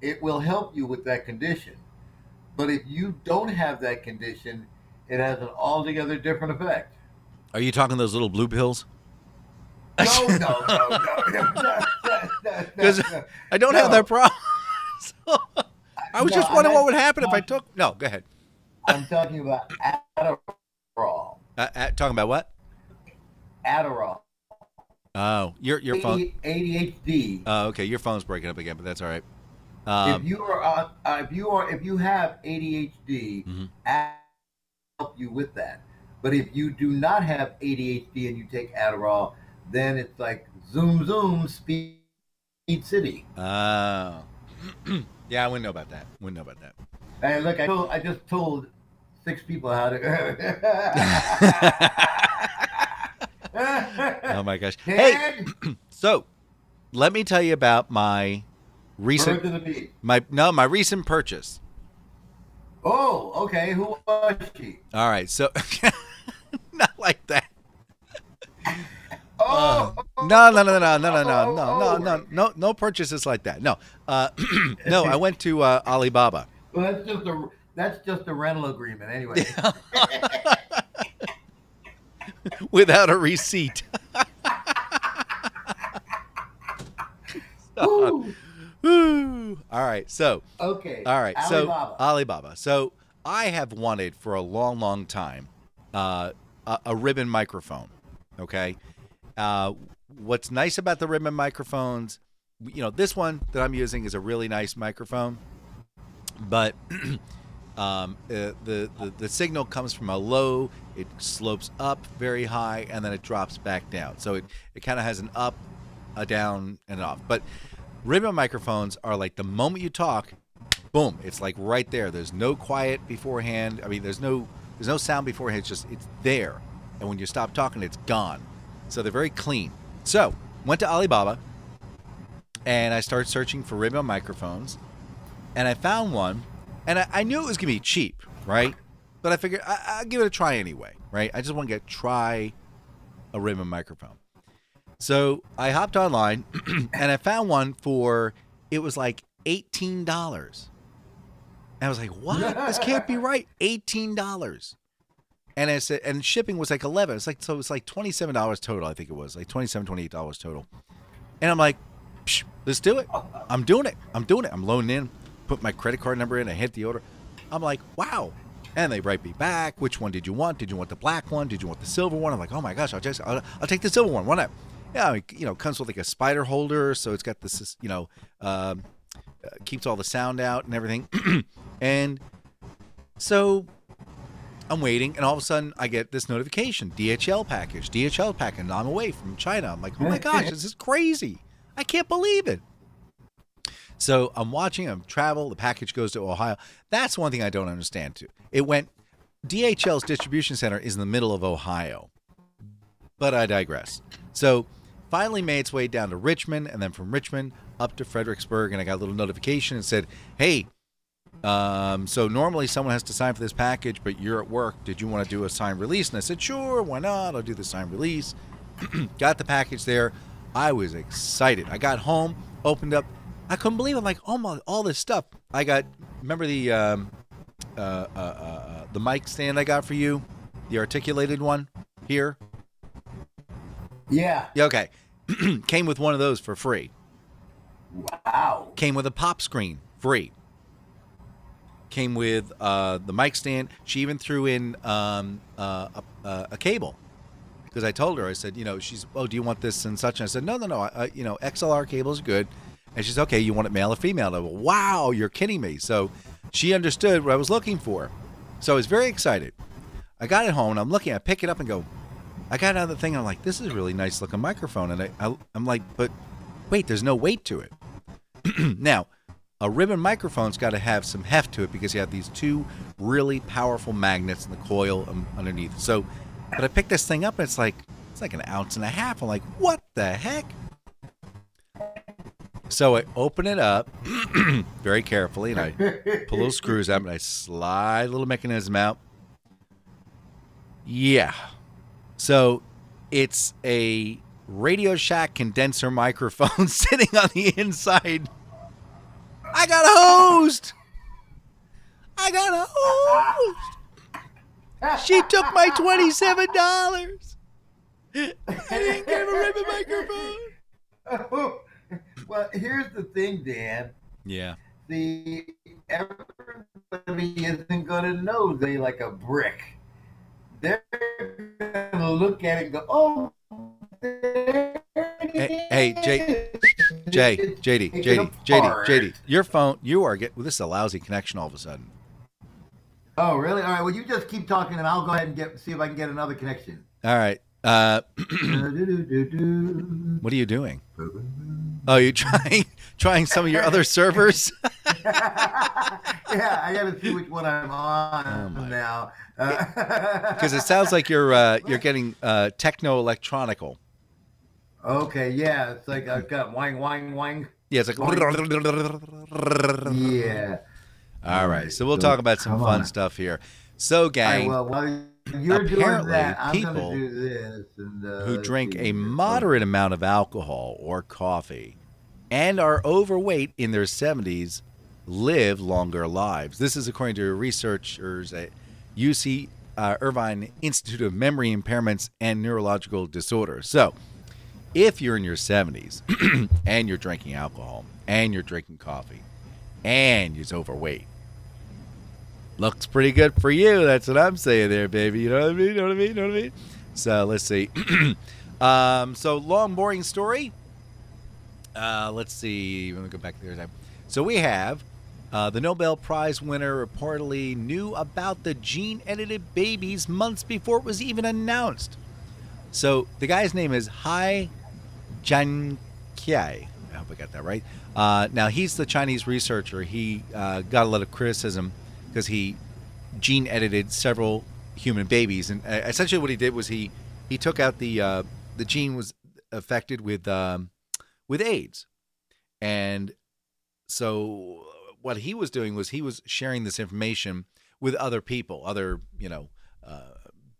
E: it will help you with that condition. But if you don't have that condition, it has an altogether different effect.
B: are you talking those little blue pills
E: No, no, no, no,
B: Because i don't have that problem I was just wondering what would happen if I took. No, go ahead.
E: I'm talking about Adderall.
B: Uh, uh, talking about what?
E: Adderall.
B: Oh, your your phone.
E: ADHD.
B: Oh, okay. Your phone's breaking up again, but that's all right. Um,
E: if you are on, uh, if you are if you have ADHD,
B: Mhm.
E: Adderall help you with that. But if you do not have ADHD and you take Adderall, then it's like zoom zoom speed city.
B: oh. yeah, I wouldn't know about that. Wouldn't know about that.
E: And look, I told, I just told six people how to.
B: Oh my gosh. Hey, so let me tell you about my recent
E: bird to the
B: my no my recent purchase.
E: Oh, okay. Who was she?
B: All right, so not like that.
E: Oh,
B: No, no, no, no, no, no, no, no, no, no, no, no, no purchases like that. No, uh, no. I went to uh, Alibaba.
E: Well, that's just a that's just a rental agreement anyway.
B: without a receipt.
E: Woo.
B: Woo. All right, so
E: Okay.
B: all right,
E: Alibaba.
B: so Alibaba. So I have wanted for a long, long time uh, a, a ribbon microphone. Okay, uh, what's nice about the ribbon microphones, you know, this one that I'm using is a really nice microphone, but um, uh, the, the the signal comes from a low, it slopes up very high, and then it drops back down. So it it kind of has an up, a down, and an off. But ribbon microphones are like the moment you talk, boom, it's like right there. There's no quiet beforehand. I mean, there's no there's no sound beforehand. It's just it's there, and when you stop talking, it's gone. So they're very clean. So went to Alibaba, and I started searching for ribbon microphones, and I found one, and I, I knew it was gonna be cheap, right? But I figured I, I'll give it a try anyway, right? I just want to get try a ribbon microphone. So I hopped online and I found one for it was like eighteen dollars. I was like, "What? This can't be right! Eighteen dollars." And I said, and shipping was like eleven. It's like so. it's like twenty seven dollars total. I think it was like 27 28 dollars total. And I'm like, "Let's do it! I'm doing it! I'm doing it! I'm loading in, put my credit card number in, I hit the order. I'm like, wow. And they write me back. Which one did you want? Did you want the black one? Did you want the silver one? I'm like, oh my gosh, I'll just, I'll, I'll take the silver one. Why not? Yeah, you know, it comes with like a spider holder, so it's got this, you know, um, uh, keeps all the sound out and everything. and so I'm waiting, and all of a sudden I get this notification: DHL package, DHL package. And I'm away from China. I'm like, oh my gosh, this is crazy! I can't believe it. So I'm watching him travel. The package goes to Ohio. That's one thing I don't understand too. It went DHL's distribution center is in the middle of Ohio. But I digress. So finally made its way down to Richmond and then from Richmond up to Fredericksburg and I got a little notification and said, "Hey, um, so normally someone has to sign for this package, but you're at work. Did you want to do a sign release?" And I said, "Sure, why not? I'll do the sign release." got the package there. I was excited. I got home, opened up. I couldn't believe it. I'm like, oh my, all this stuff. I got. Remember the um, uh, uh, uh, uh, the mic stand I got for you, the articulated one here.
E: Yeah.
B: Yeah, okay. Came with one of those for free.
E: Wow.
B: Came with a pop screen, free. Came with uh, the mic stand. She even threw in um, uh, a, a, a cable because I told her I said, you know, she's, oh, do you want this and such? And I said, no, no, no. I, I, you know, XLR cables are good. And she's okay. You want it male or female? I go, wow, you're kidding me. So she understood what I was looking for. So I was very excited. I got it home and I'm looking. I pick it up and go. I got another thing. I'm like, this is a really nice looking microphone. And I, I I'm like, but wait, there's no weight to it. now, a ribbon microphone's got to have some heft to it because you have these two really powerful magnets in the coil underneath. So, but I picked this thing up and it's like it's like an ounce and a half. I'm like, what the heck? So I open it up very carefully and I pull little screws out and I slide a little mechanism out. Yeah. So it's a Radio Shack condenser microphone sitting on the inside. I got hosed. I got hosed. She took my twenty-seven dollars. I didn't get a ribbon microphone.
E: Well, here's the thing, Dan.
B: Yeah.
E: The everybody isn't going to know they like a brick. They're going to look at it and go, oh,
B: Hey, hey, Jay- Jay, JD, JD, JD. JD, your phone, you are get. Well, this is a lousy connection all of a sudden.
E: Oh, really? All right. Well, you just keep talking, and I'll go ahead and get see if I can get another connection.
B: All right. Uh, what are you doing? Oh, you trying trying some of your other servers?
E: yeah, I got to see which one I'm on
B: Oh,
E: now.
B: Because it sounds like you're uh, you're getting uh, techno electronical.
E: okay, yeah, it's like I've got wang, wang, wang.
B: Yeah, it's like.
E: Yeah.
B: All right, so we'll talk about some
E: come
B: fun
E: on.
B: stuff here. So, gang,
E: well, while you're doing
B: apparently
E: that, I'm
B: people
E: do this. And, uh,
B: who drink a moderate amount of alcohol or coffee and are overweight in their 70s live longer lives. This is according to researchers at UC uh, Irvine Institute of Memory Impairments and Neurological Disorders. So, if you're in your 70s and you're drinking alcohol and you're drinking coffee and you're overweight, looks pretty good for you. That's what I'm saying there, baby. You know what I mean? You know what I mean? You know what I mean? So let's see. um, so long, boring story. Uh, let's see. Let me go back there. So we have uh, the Nobel Prize winner reportedly knew about the gene-edited babies months before it was even announced. So the guy's name is Hai Jianqiai. I hope I got that right. Uh, now he's the Chinese researcher. He uh, got a lot of criticism because he gene edited several human babies, and uh, essentially what he did was he he took out the uh, the gene was affected with um, with AIDS, and so what he was doing was he was sharing this information with other people, other you know uh,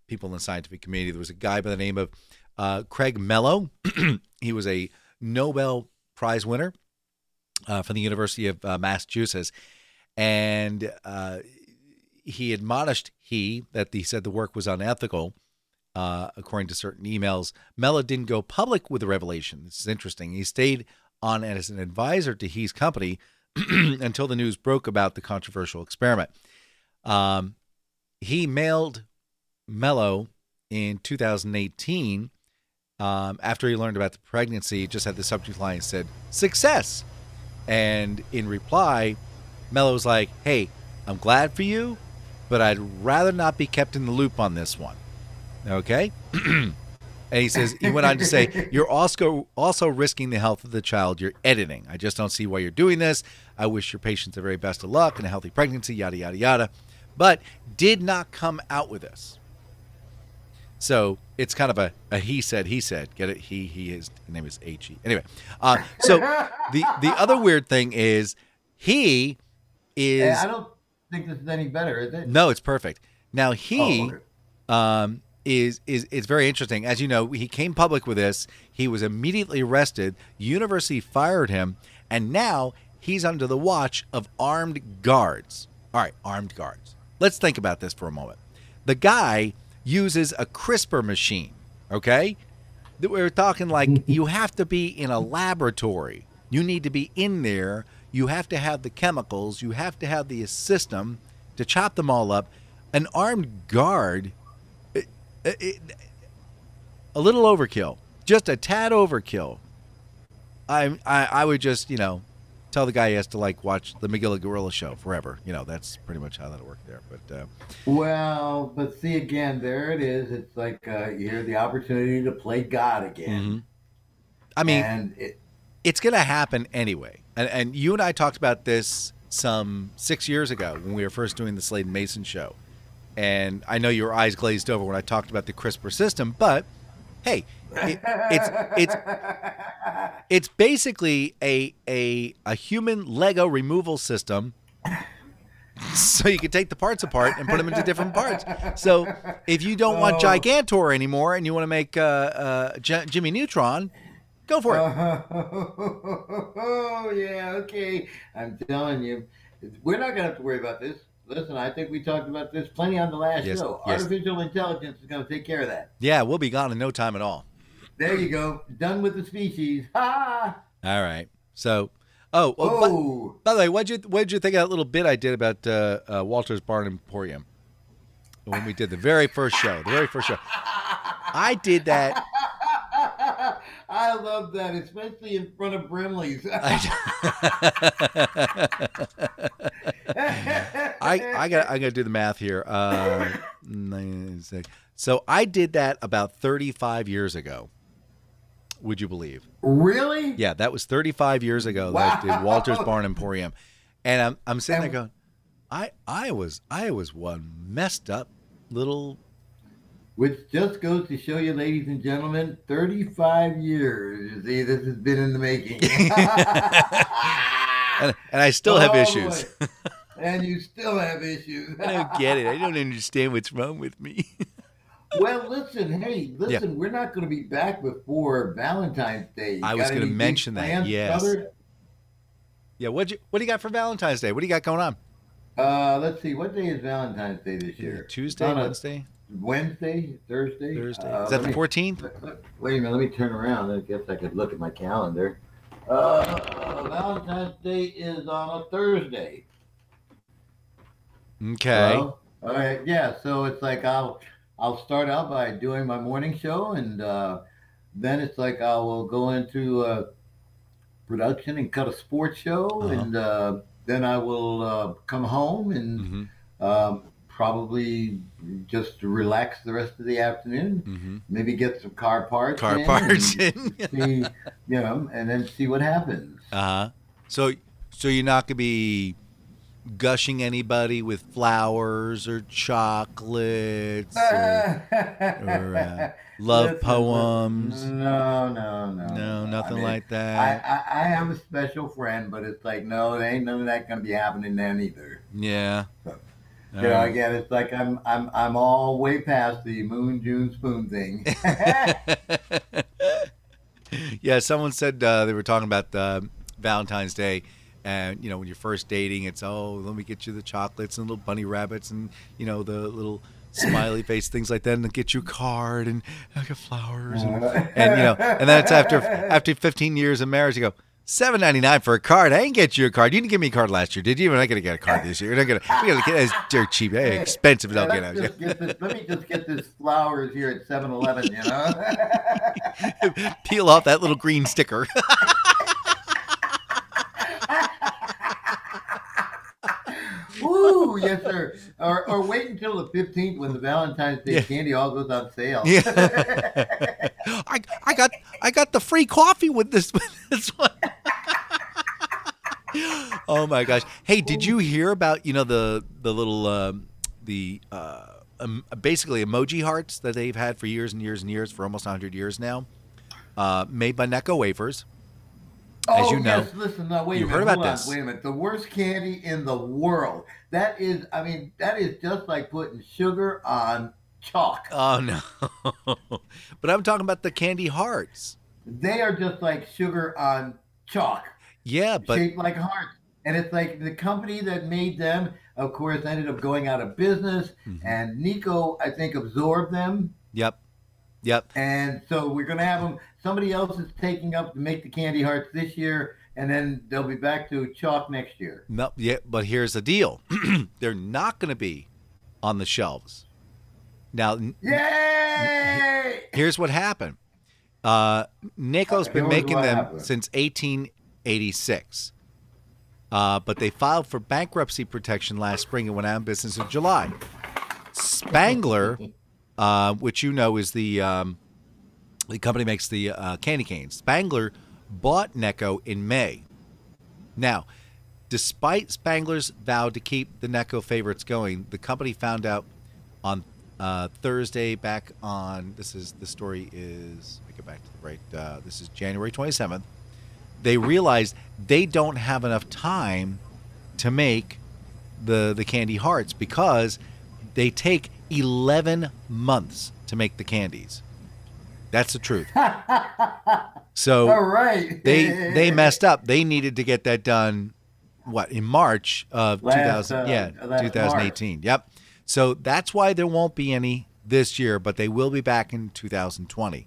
B: people in the scientific community. There was a guy by the name of uh, Craig Mello. he was a Nobel Prize winner uh, from the University of uh, Massachusetts, and uh, he admonished he that he said the work was unethical. Uh, according to certain emails, Mello didn't go public with the revelation. This is interesting. He stayed on as an advisor to He's company until the news broke about the controversial experiment. Um, he mailed Mello in 2018 um, after he learned about the pregnancy. Just had the subject line said "success," and in reply, Mello was like, "Hey, I'm glad for you, but I'd rather not be kept in the loop on this one." Okay. and he says he went on to say, "You're also also risking the health of the child you're editing. I just don't see why you're doing this. I wish your patients the very best of luck and a healthy pregnancy, yada yada yada." But did not come out with this. So it's kind of a, a he said he said. Get it? He he his name is H E. Anyway, uh, so the the other weird thing is he is
E: Hey, I don't think this is any better, is it?
B: no, it's perfect. Now he
E: Oh, okay.
B: um, is is is very interesting. As you know, he came public with this. He was immediately arrested. University fired him, and now he's under the watch of armed guards. All right, armed guards. Let's think about this for a moment. The guy uses a CRISPR machine. Okay, we're talking like you have to be in a laboratory. You need to be in there. You have to have the chemicals. You have to have the system to chop them all up. An armed guard it- it- a little overkill, just a tad overkill. I, I I would just you know tell the guy he has to like watch the Magilla Gorilla show forever. You know that's pretty much how that'll work there. But uh,
E: Well, but see again, there it is. It's like uh, you hear the opportunity to play God again,
B: mhm. I mean,
E: and it,
B: it's going to happen anyway. And, and you and I talked about this some six years ago when we were first doing the Slade Mason show. And I know your eyes glazed over when I talked about the CRISPR system, but hey, it, it's it's it's basically a a a human Lego removal system. So you can take the parts apart and put them into different parts. So if you don't want
E: Oh.
B: Gigantor anymore and you want to make uh, uh, J- Jimmy Neutron, go for it.
E: Oh yeah, okay. I'm telling you, we're not gonna have to worry about this. Listen, I think we talked about this plenty on the last
B: Yes,
E: show.
B: yes.
E: Artificial intelligence is gonna take care of that.
B: Yeah, we'll be gone in no time at all.
E: There you go. Done with the species. Ha!
B: All right. So, Oh, well, by-
E: Oh,
B: By, the way, what'd you what'd you think of that little bit I did about uh, uh, Walter's Barn Emporium when we did the very first show? The very first show. I did that.
E: I love that, especially in front of Brimley's.
B: I I got I got to do the math here. Uh, so I did that about 35 years ago. Would you believe?
E: really?
B: Yeah, that was 35 years ago that I did Walter's Barn Emporium, and I'm I'm sitting there going, I I was I was one messed up little
E: Which just goes to show you, ladies and gentlemen, 35 years. You see, this has been in the making.
B: and, and I still have
E: Oh,
B: issues.
E: and you still have issues.
B: I don't get it. I don't understand what's wrong with me.
E: well, listen, hey, listen, we're not going to be back before Valentine's Day. You
B: I was
E: any big
B: mention that, yes.
E: brother?
B: yeah, what you what do you got for Valentine's Day? What do you got going on?
E: Uh, let's see. What day is Valentine's Day this year?
B: Tuesday, Wednesday,
E: Wednesday, Thursday.
B: Thursday.
E: Uh,
B: Is that the 14th?
E: let- let- Wait a minute. Let me turn around. I guess I could look at my calendar. Uh, Valentine's Day is on a Thursday.
B: Okay.
E: All right, yeah. So it's like I'll I'll start out by doing my morning show, and uh, then it's like I will go into uh, production and cut a sports show,
B: Uh-huh.
E: and uh, then I will uh, come home and
B: hmm
E: um, probably just relax the rest of the afternoon.
B: hmm
E: Maybe get some car parts.
B: Car
E: in
B: parts.
E: and see, you know, and then see what happens.
B: uh huh. So so you're not gonna be gushing anybody with flowers or chocolates or, or uh, love
E: Listen,
B: poems.
E: No, no, no.
B: No, nothing
E: I mean,
B: like that.
E: I, I have a special friend, but it's like, no, there ain't none of that gonna be happening then either.
B: yeah.
E: You know, again, it's like I'm I'm I'm all way past the moon, June, spoon thing.
B: yeah, someone said uh, they were talking about uh, Valentine's Day, and you know when you're first dating, it's oh let me get you the chocolates and little bunny rabbits and you know the little smiley face things like that, and then get you a card and get flowers and, and you know, and then it's after after 15 years of marriage, you go. Seven ninety nine for a card. I didn't get you a card. You didn't give me a card last year, did you? We're not gonna get a card this year. We're not gonna. We gotta get it's dirt cheap. Hey, expensive. Don't get
E: Let's just get this, let me just get this flowers here at 7-Eleven, you know.
B: Peel off that little green sticker.
E: Woo, yes, sir. Or, or wait until the 15th when the Valentine's Day
B: Yeah.
E: candy all goes on sale.
B: Yeah. I I got I got the free coffee with this with this one. Oh my gosh! Hey, did you hear about you know the the little um, the uh, um, basically emoji hearts that they've had for years and years and years for almost hundred years now, uh, made by Necco wafers. As
E: oh,
B: you know,
E: yes, listen, now wait
B: you
E: a minute.
B: heard about
E: on,
B: this.
E: Wait a minute. The worst candy in the world. That is, I mean, that is just like putting sugar on chalk.
B: Oh no! but I'm talking about the candy hearts.
E: They are just like sugar on chalk,
B: Yeah, but
E: shaped like hearts. And it's like the company that made them, of course, ended up going out of business.
B: Mhm.
E: And Necco, I think, absorbed them.
B: yep, yep.
E: And so we're going to have them. Somebody else is taking up to make the candy hearts this year, and then they'll be back to chalk next year.
B: No, yeah, but here's the deal: they're not going to be on the shelves. Now,
E: Yay!
B: here's what happened. Uh, Necco's been making them
E: happened.
B: since 1886, uh, but they filed for bankruptcy protection last spring and went out of business in July. Spangler, uh, which you know is the um, the company makes the uh, candy canes. Spangler bought Necco in May. Now, despite Spangler's vow to keep the Necco favorites going, the company found out on uh, Thursday back on this is the story is me go back to the right uh, this is January 27th. They realized they don't have enough time to make the the candy hearts because they take 11 months to make the candies. That's the truth. So
E: All right.
B: they they messed up. They needed to get that done. What in March of
E: Last,
B: 2000?
E: uh,
B: yeah,
E: last
B: 2018. Yep. So that's why there won't be any this year, but they will be back in 2020.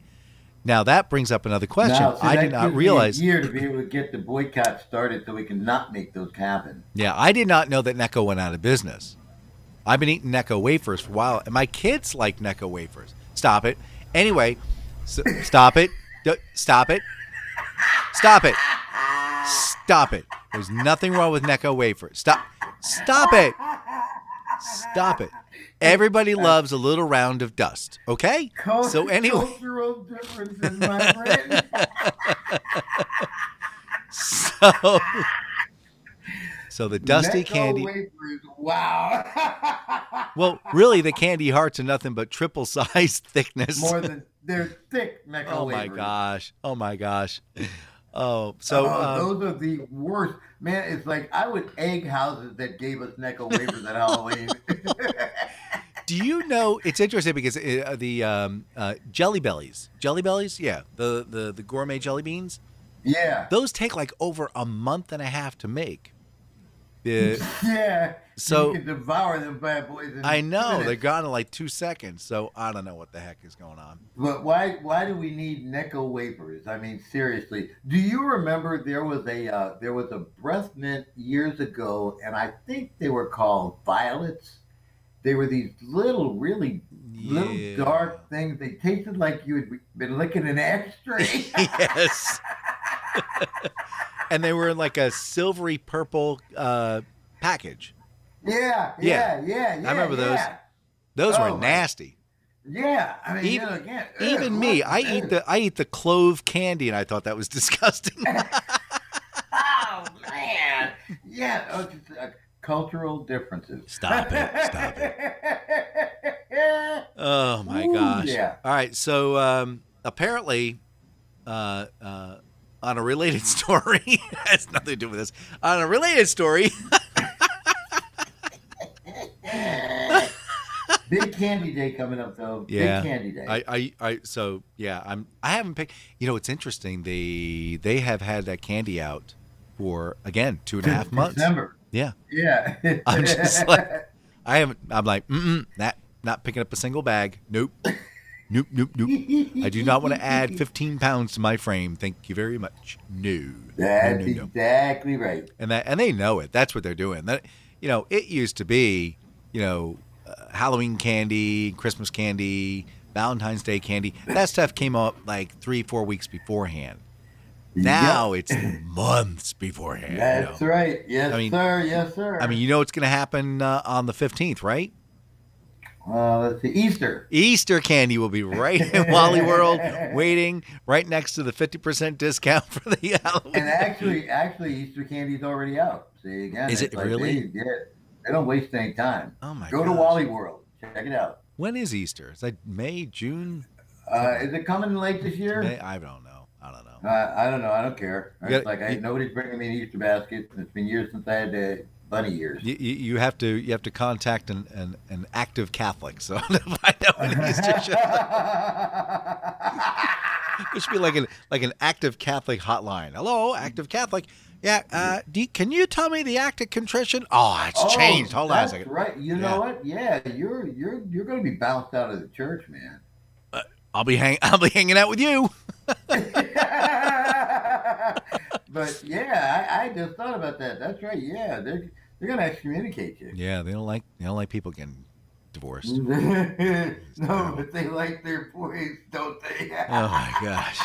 B: Now that brings up another question.
E: Now, see,
B: I did not
E: gives me a
B: realize.
E: year to be able to get the boycott started so we can not make those happen.
B: Yeah, I did not know that Necco went out of business. I've been eating Necco wafers for a while, and my kids like Necco wafers. Stop it. Anyway, s stop it. Stop it. Stop it. Stop it. There's nothing wrong with Necco wafers. Stop. Stop it. Stop it. Everybody uh, loves a little round of dust. Okay. So anyway,
E: cultural differences, my friend.
B: so so the dusty
E: Necco
B: candy.
E: wafers, Wow.
B: Well, really, the candy hearts are nothing but triple size thickness.
E: More than they're thick
B: oh my
E: wafers.
B: gosh! Oh my gosh! Oh, so
E: Oh,
B: um,
E: those are the worst. Man, it's like I would egg houses that gave us Necco wafers at Halloween.
B: do you know? It's interesting because uh, the um, uh, Jelly Bellies, Jelly Bellies, yeah, the, the the gourmet jelly beans,
E: yeah.
B: those take like over a month and a half to make. Uh,
E: Yeah.
B: So-
E: you can devour them bad boys.
B: I know
E: minutes.
B: they're gone in like two seconds, so I don't know what the heck is going on.
E: But why why do we need Necco wafers? I mean, seriously. Do you remember there was a uh, there was a breast mint years ago, and I think they were called violets. They were these little, really
B: Yeah.
E: little dark things. They tasted like you had been licking an ashtray.
B: yes. and they were in like a silvery purple uh, package.
E: Yeah, yeah, yeah, yeah.
B: I remember those.
E: yeah.
B: Those
E: Oh,
B: were nasty.
E: Yeah, I mean,
B: Even-
E: again,
B: Even
E: ugh,
B: me, I eat the I eat the clove candy, and I thought that was disgusting.
E: Oh man, yeah. Oh, just, uh, cultural differences.
B: Stop it, stop
E: it.
B: oh my
E: Ooh,
B: gosh!
E: yeah.
B: All right, so um, apparently, uh, uh, on a related story, has nothing to do with this. On a related story,
E: Big Candy Day coming up though.
B: Yeah.
E: Big Candy Day.
B: I, I, I, so yeah, I'm. I haven't picked. You know, it's interesting. They they have had that candy out for again two and a half months.
E: December.
B: Yeah,
E: Yeah.
B: I'm just like- I haven't. I'm like, mm that not picking up a single bag. Nope. Nope, nope, nope. I do not want to add 15 pounds to my frame. Thank you very much. No.
E: That's
B: no, no, no.
E: exactly right.
B: And that, and they know it. That's what they're doing. That, you know, it used to be, you know, Halloween candy, Christmas candy, Valentine's Day candy. That stuff came up like three, four weeks beforehand. Now it's months beforehand. you
E: That's
B: know.
E: right. Yes,
B: I mean-
E: sir. Yes, sir.
B: I mean, you know what's going to happen uh, on the 15th, right?
E: uh, let's see. Easter.
B: Easter candy will be right in Wally World, waiting right next to the 50% discount for the Halloween.
E: And actually, actually, Easter candy's already out. See again.
B: Is it
E: like
B: really?
E: They, yeah, they don't waste any time.
B: oh my
E: Go to
B: gosh.
E: Wally World. Check it out.
B: When is Easter? Is that May, June?
E: Uh, is it coming late this year?
B: May? I don't know. I don't know.
E: Uh, I don't know. I don't care.
B: Gotta-
E: like I,
B: you-
E: nobody's bringing me an Easter basket. It's been years since I had uh, bunny ears.
B: You, you, have to you have to contact an, an, an active Catholic so to find out when Easter. It should be like an like an active Catholic hotline. Hello, active Catholic. Yeah, uh, you- can you tell me the act of contrition? Oh, it's
E: Oh,
B: changed. Hold on a second.
E: Right. You
B: Yeah.
E: know what? Yeah, you're you're you're going to be bounced out of the church, man.
B: I'll be hang I'll be hanging out with you.
E: but yeah, I, I just thought about that. That's right. Yeah, they're they're going to excommunicate you.
B: Yeah, they don't like they don't like people getting divorced.
E: no, but they like their boys, don't they?
B: Oh my gosh.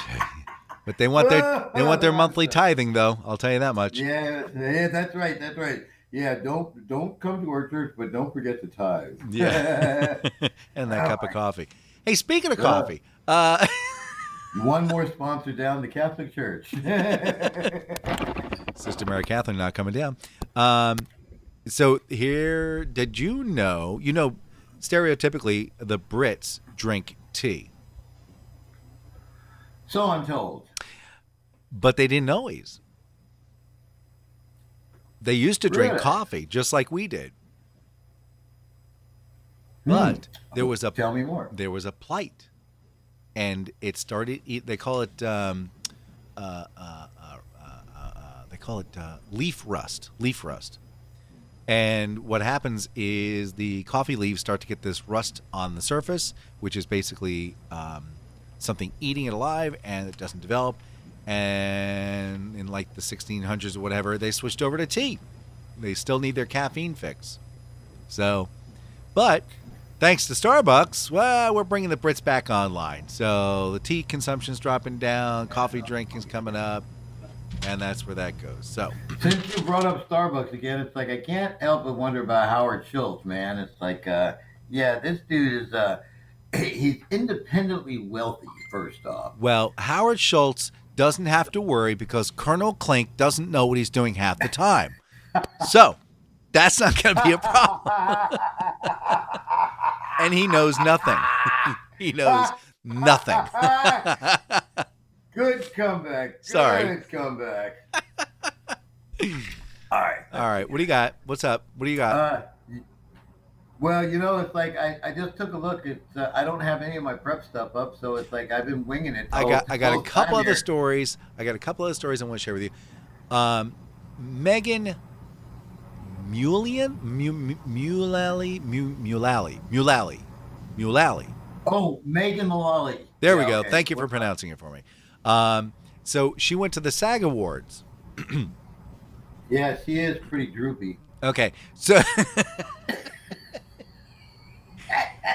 B: But they want their they want their monthly tithing though. I'll tell you that much.
E: Yeah, yeah, that's right. That's right. Yeah, don't don't come to our church, but don't forget to tithe.
B: Yeah. and that
E: Oh
B: cup of coffee. Hey, speaking of coffee, uh,
E: One more sponsor down the Catholic Church.
B: Sister Mary Catherine not coming down. Um, so here, did you know? You know, stereotypically, the Brits drink tea,
E: so I'm told.
B: But they didn't always. They used to drink
E: Really?
B: coffee just like we did.
E: Hmm.
B: But there was a
E: Tell me more.
B: there was a plight, and it started. They call it. Um, uh, uh, uh, uh, uh, they call it uh, leaf rust. Leaf rust. And what happens is the coffee leaves start to get this rust on the surface, which is basically um, something eating it alive and it doesn't develop. And in like the 1600s or whatever, they switched over to tea. They still need their caffeine fix. So, but thanks to Starbucks, well, we're bringing the Brits back online. So the tea consumption's dropping down, coffee drinking's coming up, and that's where that goes. So,
E: Since you brought up Starbucks again, it's like I can't help but wonder about Howard Schultz, man. It's like, uh, yeah, this dude is uh, he's independently wealthy. First off,
B: well, Howard Schultz doesn't have to worry because Colonel Klink doesn't know what he's doing half the time. So, that's not going to be a problem. and he knows nothing. he knows nothing.
E: good comeback. Good
B: Sorry.
E: comeback. All right.
B: All right, what do you got? What's up? What do you got?
E: Uh, well, you know, it's like I, I just took a look. It's uh, I don't have any of my prep stuff up, so it's like I've been winging it.
B: I got I got a couple other
E: here.
B: stories. I got a couple other stories I want to share with you. Um, Megan Mulian Mu- Mu- Mulally Mulally Mulally Mulally.
E: Oh, Megan Mullally.
B: There we go.
E: okay.
B: Thank you for pronouncing it for me. Um, so she went to the SAG Awards.
E: Yeah, she is pretty droopy.
B: Okay, so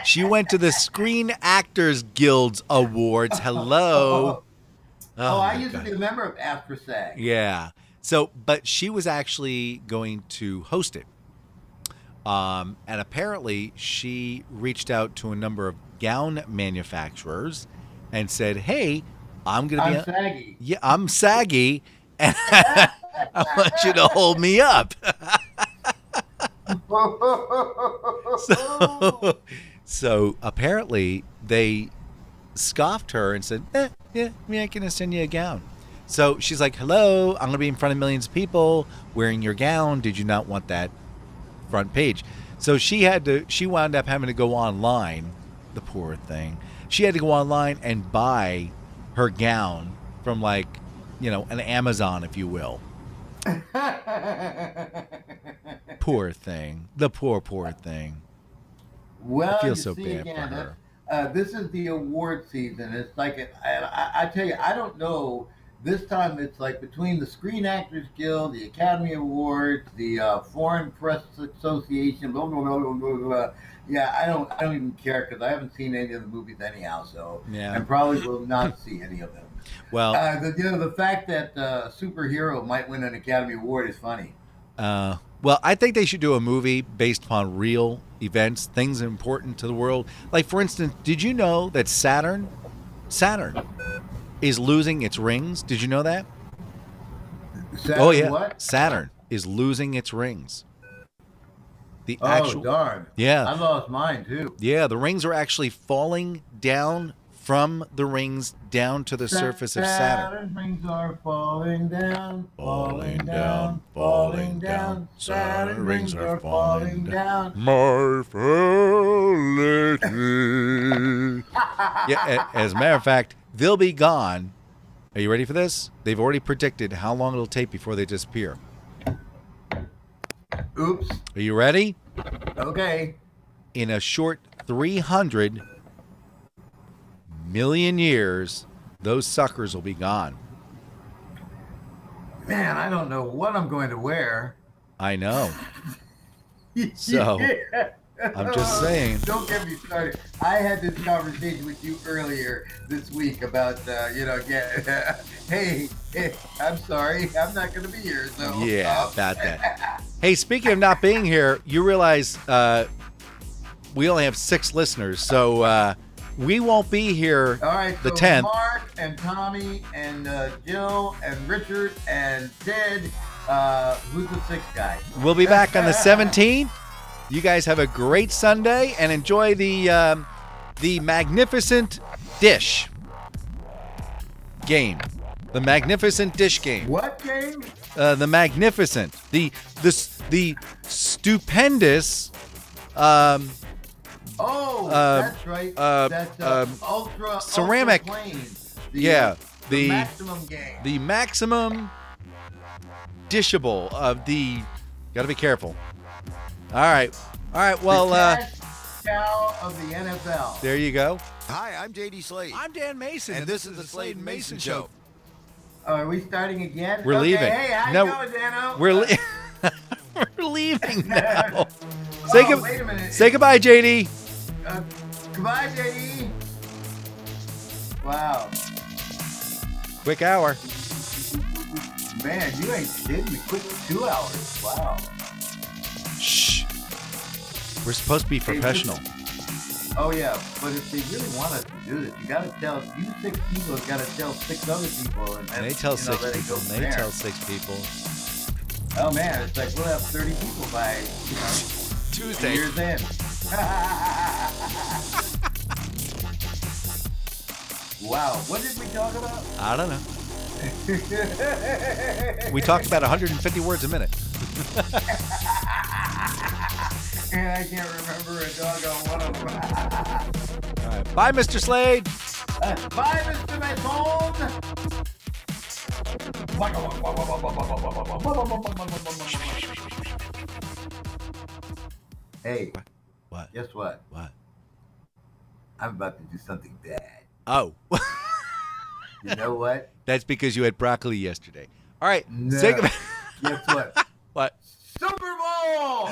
B: she went to the Screen Actors Guild's Awards. Hello.
E: Oh, I used
B: God.
E: to be a member of After SAG.
B: Yeah. So, but she was actually going to host it. Um, and apparently, she reached out to a number of gown manufacturers and said, "Hey, I'm going to be
E: I'm
B: a-
E: saggy.
B: yeah, I'm saggy, and I want you to hold me up." so, so apparently they scoffed her and said, eh, "Yeah, we ain't gonna send you a gown." So she's like, "Hello, I'm gonna be in front of millions of people wearing your gown. Did you not want that front page?" So she had to. She wound up having to go online. The poor thing. She had to go online and buy her gown from like, you know, an Amazon, if you will. Poor thing. The poor, poor thing.
E: Well,
B: I feel
E: you
B: so
E: see
B: bad
E: again,
B: for her.
E: Uh, this is the award season. It's like, it, I, I, I tell you, I don't know. This time it's like between the Screen Actors Guild, the Academy Awards, the uh, Foreign Press Association, blah, blah, blah, blah, blah, blah. Yeah, I don't, I don't even care because I haven't seen any of the movies anyhow. So,
B: Yeah.
E: and probably will not see any of them.
B: Well,
E: Uh, the, you know, the fact that uh, superhero might win an Academy Award is funny.
B: Uh, well, I think they should do a movie based upon real events, things important to the world. Like, for instance, did you know that Saturn, Saturn, is losing its rings? Did you know that?
E: Saturn
B: oh yeah,
E: What?
B: Saturn is losing its rings. The
E: Oh
B: actual,
E: darn!
B: yeah,
E: I lost mine too.
B: yeah, the rings are actually falling down from the rings down to the surface of Saturn.
E: rings are falling down,
B: Falling down, falling down.
E: Saturn rings are falling down.
A: My lady.
B: Yeah, as a matter of fact, they'll be gone. Are you ready for this? They've already predicted how long it'll take before they disappear.
E: Oops.
B: Are you ready?
E: Okay.
B: In a short 300 million years, those suckers will be gone.
E: Man, I don't know what I'm going to wear.
B: I know. So, I'm just saying.
E: Don't get me started. I had this conversation with you earlier this week about, uh, you know, get, hey, hey, I'm sorry, I'm not going to be here. So
B: Yeah,
E: uh,
B: about that. Hey, speaking of not being here, you realize uh, we only have six listeners, so uh, we won't be here
E: All right,
B: the
E: so
B: 10th.
E: Mark and Tommy and uh, Jill and Richard and Ted. Uh, who's the sixth guy?
B: We'll be back on the 17th. You guys have a great Sunday and enjoy the um, the magnificent dish game. The magnificent dish game.
E: What game?
B: Uh, the magnificent. The the the stupendous. Um,
E: Oh,
B: Uh,
E: that's right.
B: uh,
E: that's uh,
B: um,
E: ultra
B: ceramic.
E: Ultra planes. The,
B: Yeah,
E: the,
B: the-
E: maximum game.
B: the maximum dishable of the. Got to be careful. All right. All right. Well,
E: the
B: uh,
E: cash, cow of the NFL.
B: There you go.
C: Hi, I'm JD Slade.
D: I'm Dan Mason,
C: and this is the Slade and Mason Show.
E: Oh, are we starting again?
B: We're
E: okay,
B: leaving.
E: Hey, how
B: No,
E: you going, Dano?
B: We're le- we're leaving now. Say,
E: oh,
B: good-
E: wait a minute.
B: say goodbye, JD.
E: Uh, goodbye, JD. Wow,
B: Quick hour.
E: man, you ain't kidding me. Quick two hours. Wow.
B: Shh. We're supposed to be
E: Hey,
B: professional.
E: Oh yeah, but if they really want us to do this, you got to tell you six people got to tell six other people, and
B: And they tell
E: you know,
B: six people. and They
E: there.
B: tell six people.
E: Oh man, it's like we'll have thirty people by you know
D: Tuesday.
E: year's end. wow, what did we talk about?
B: I don't know. We talked about 150 words a minute.
E: and I can't remember a doggone one of them.
B: All right. Bye, Mr. Slade.
E: Uh, bye, Mr. Mason. Hey,
B: what?
E: Guess what?
B: What?
E: I'm about to do something bad.
B: Oh.
E: you know what?
B: That's because you had broccoli yesterday. All right.
E: No.
B: Say goodbye.
E: Guess what?
B: what? Super Bowl.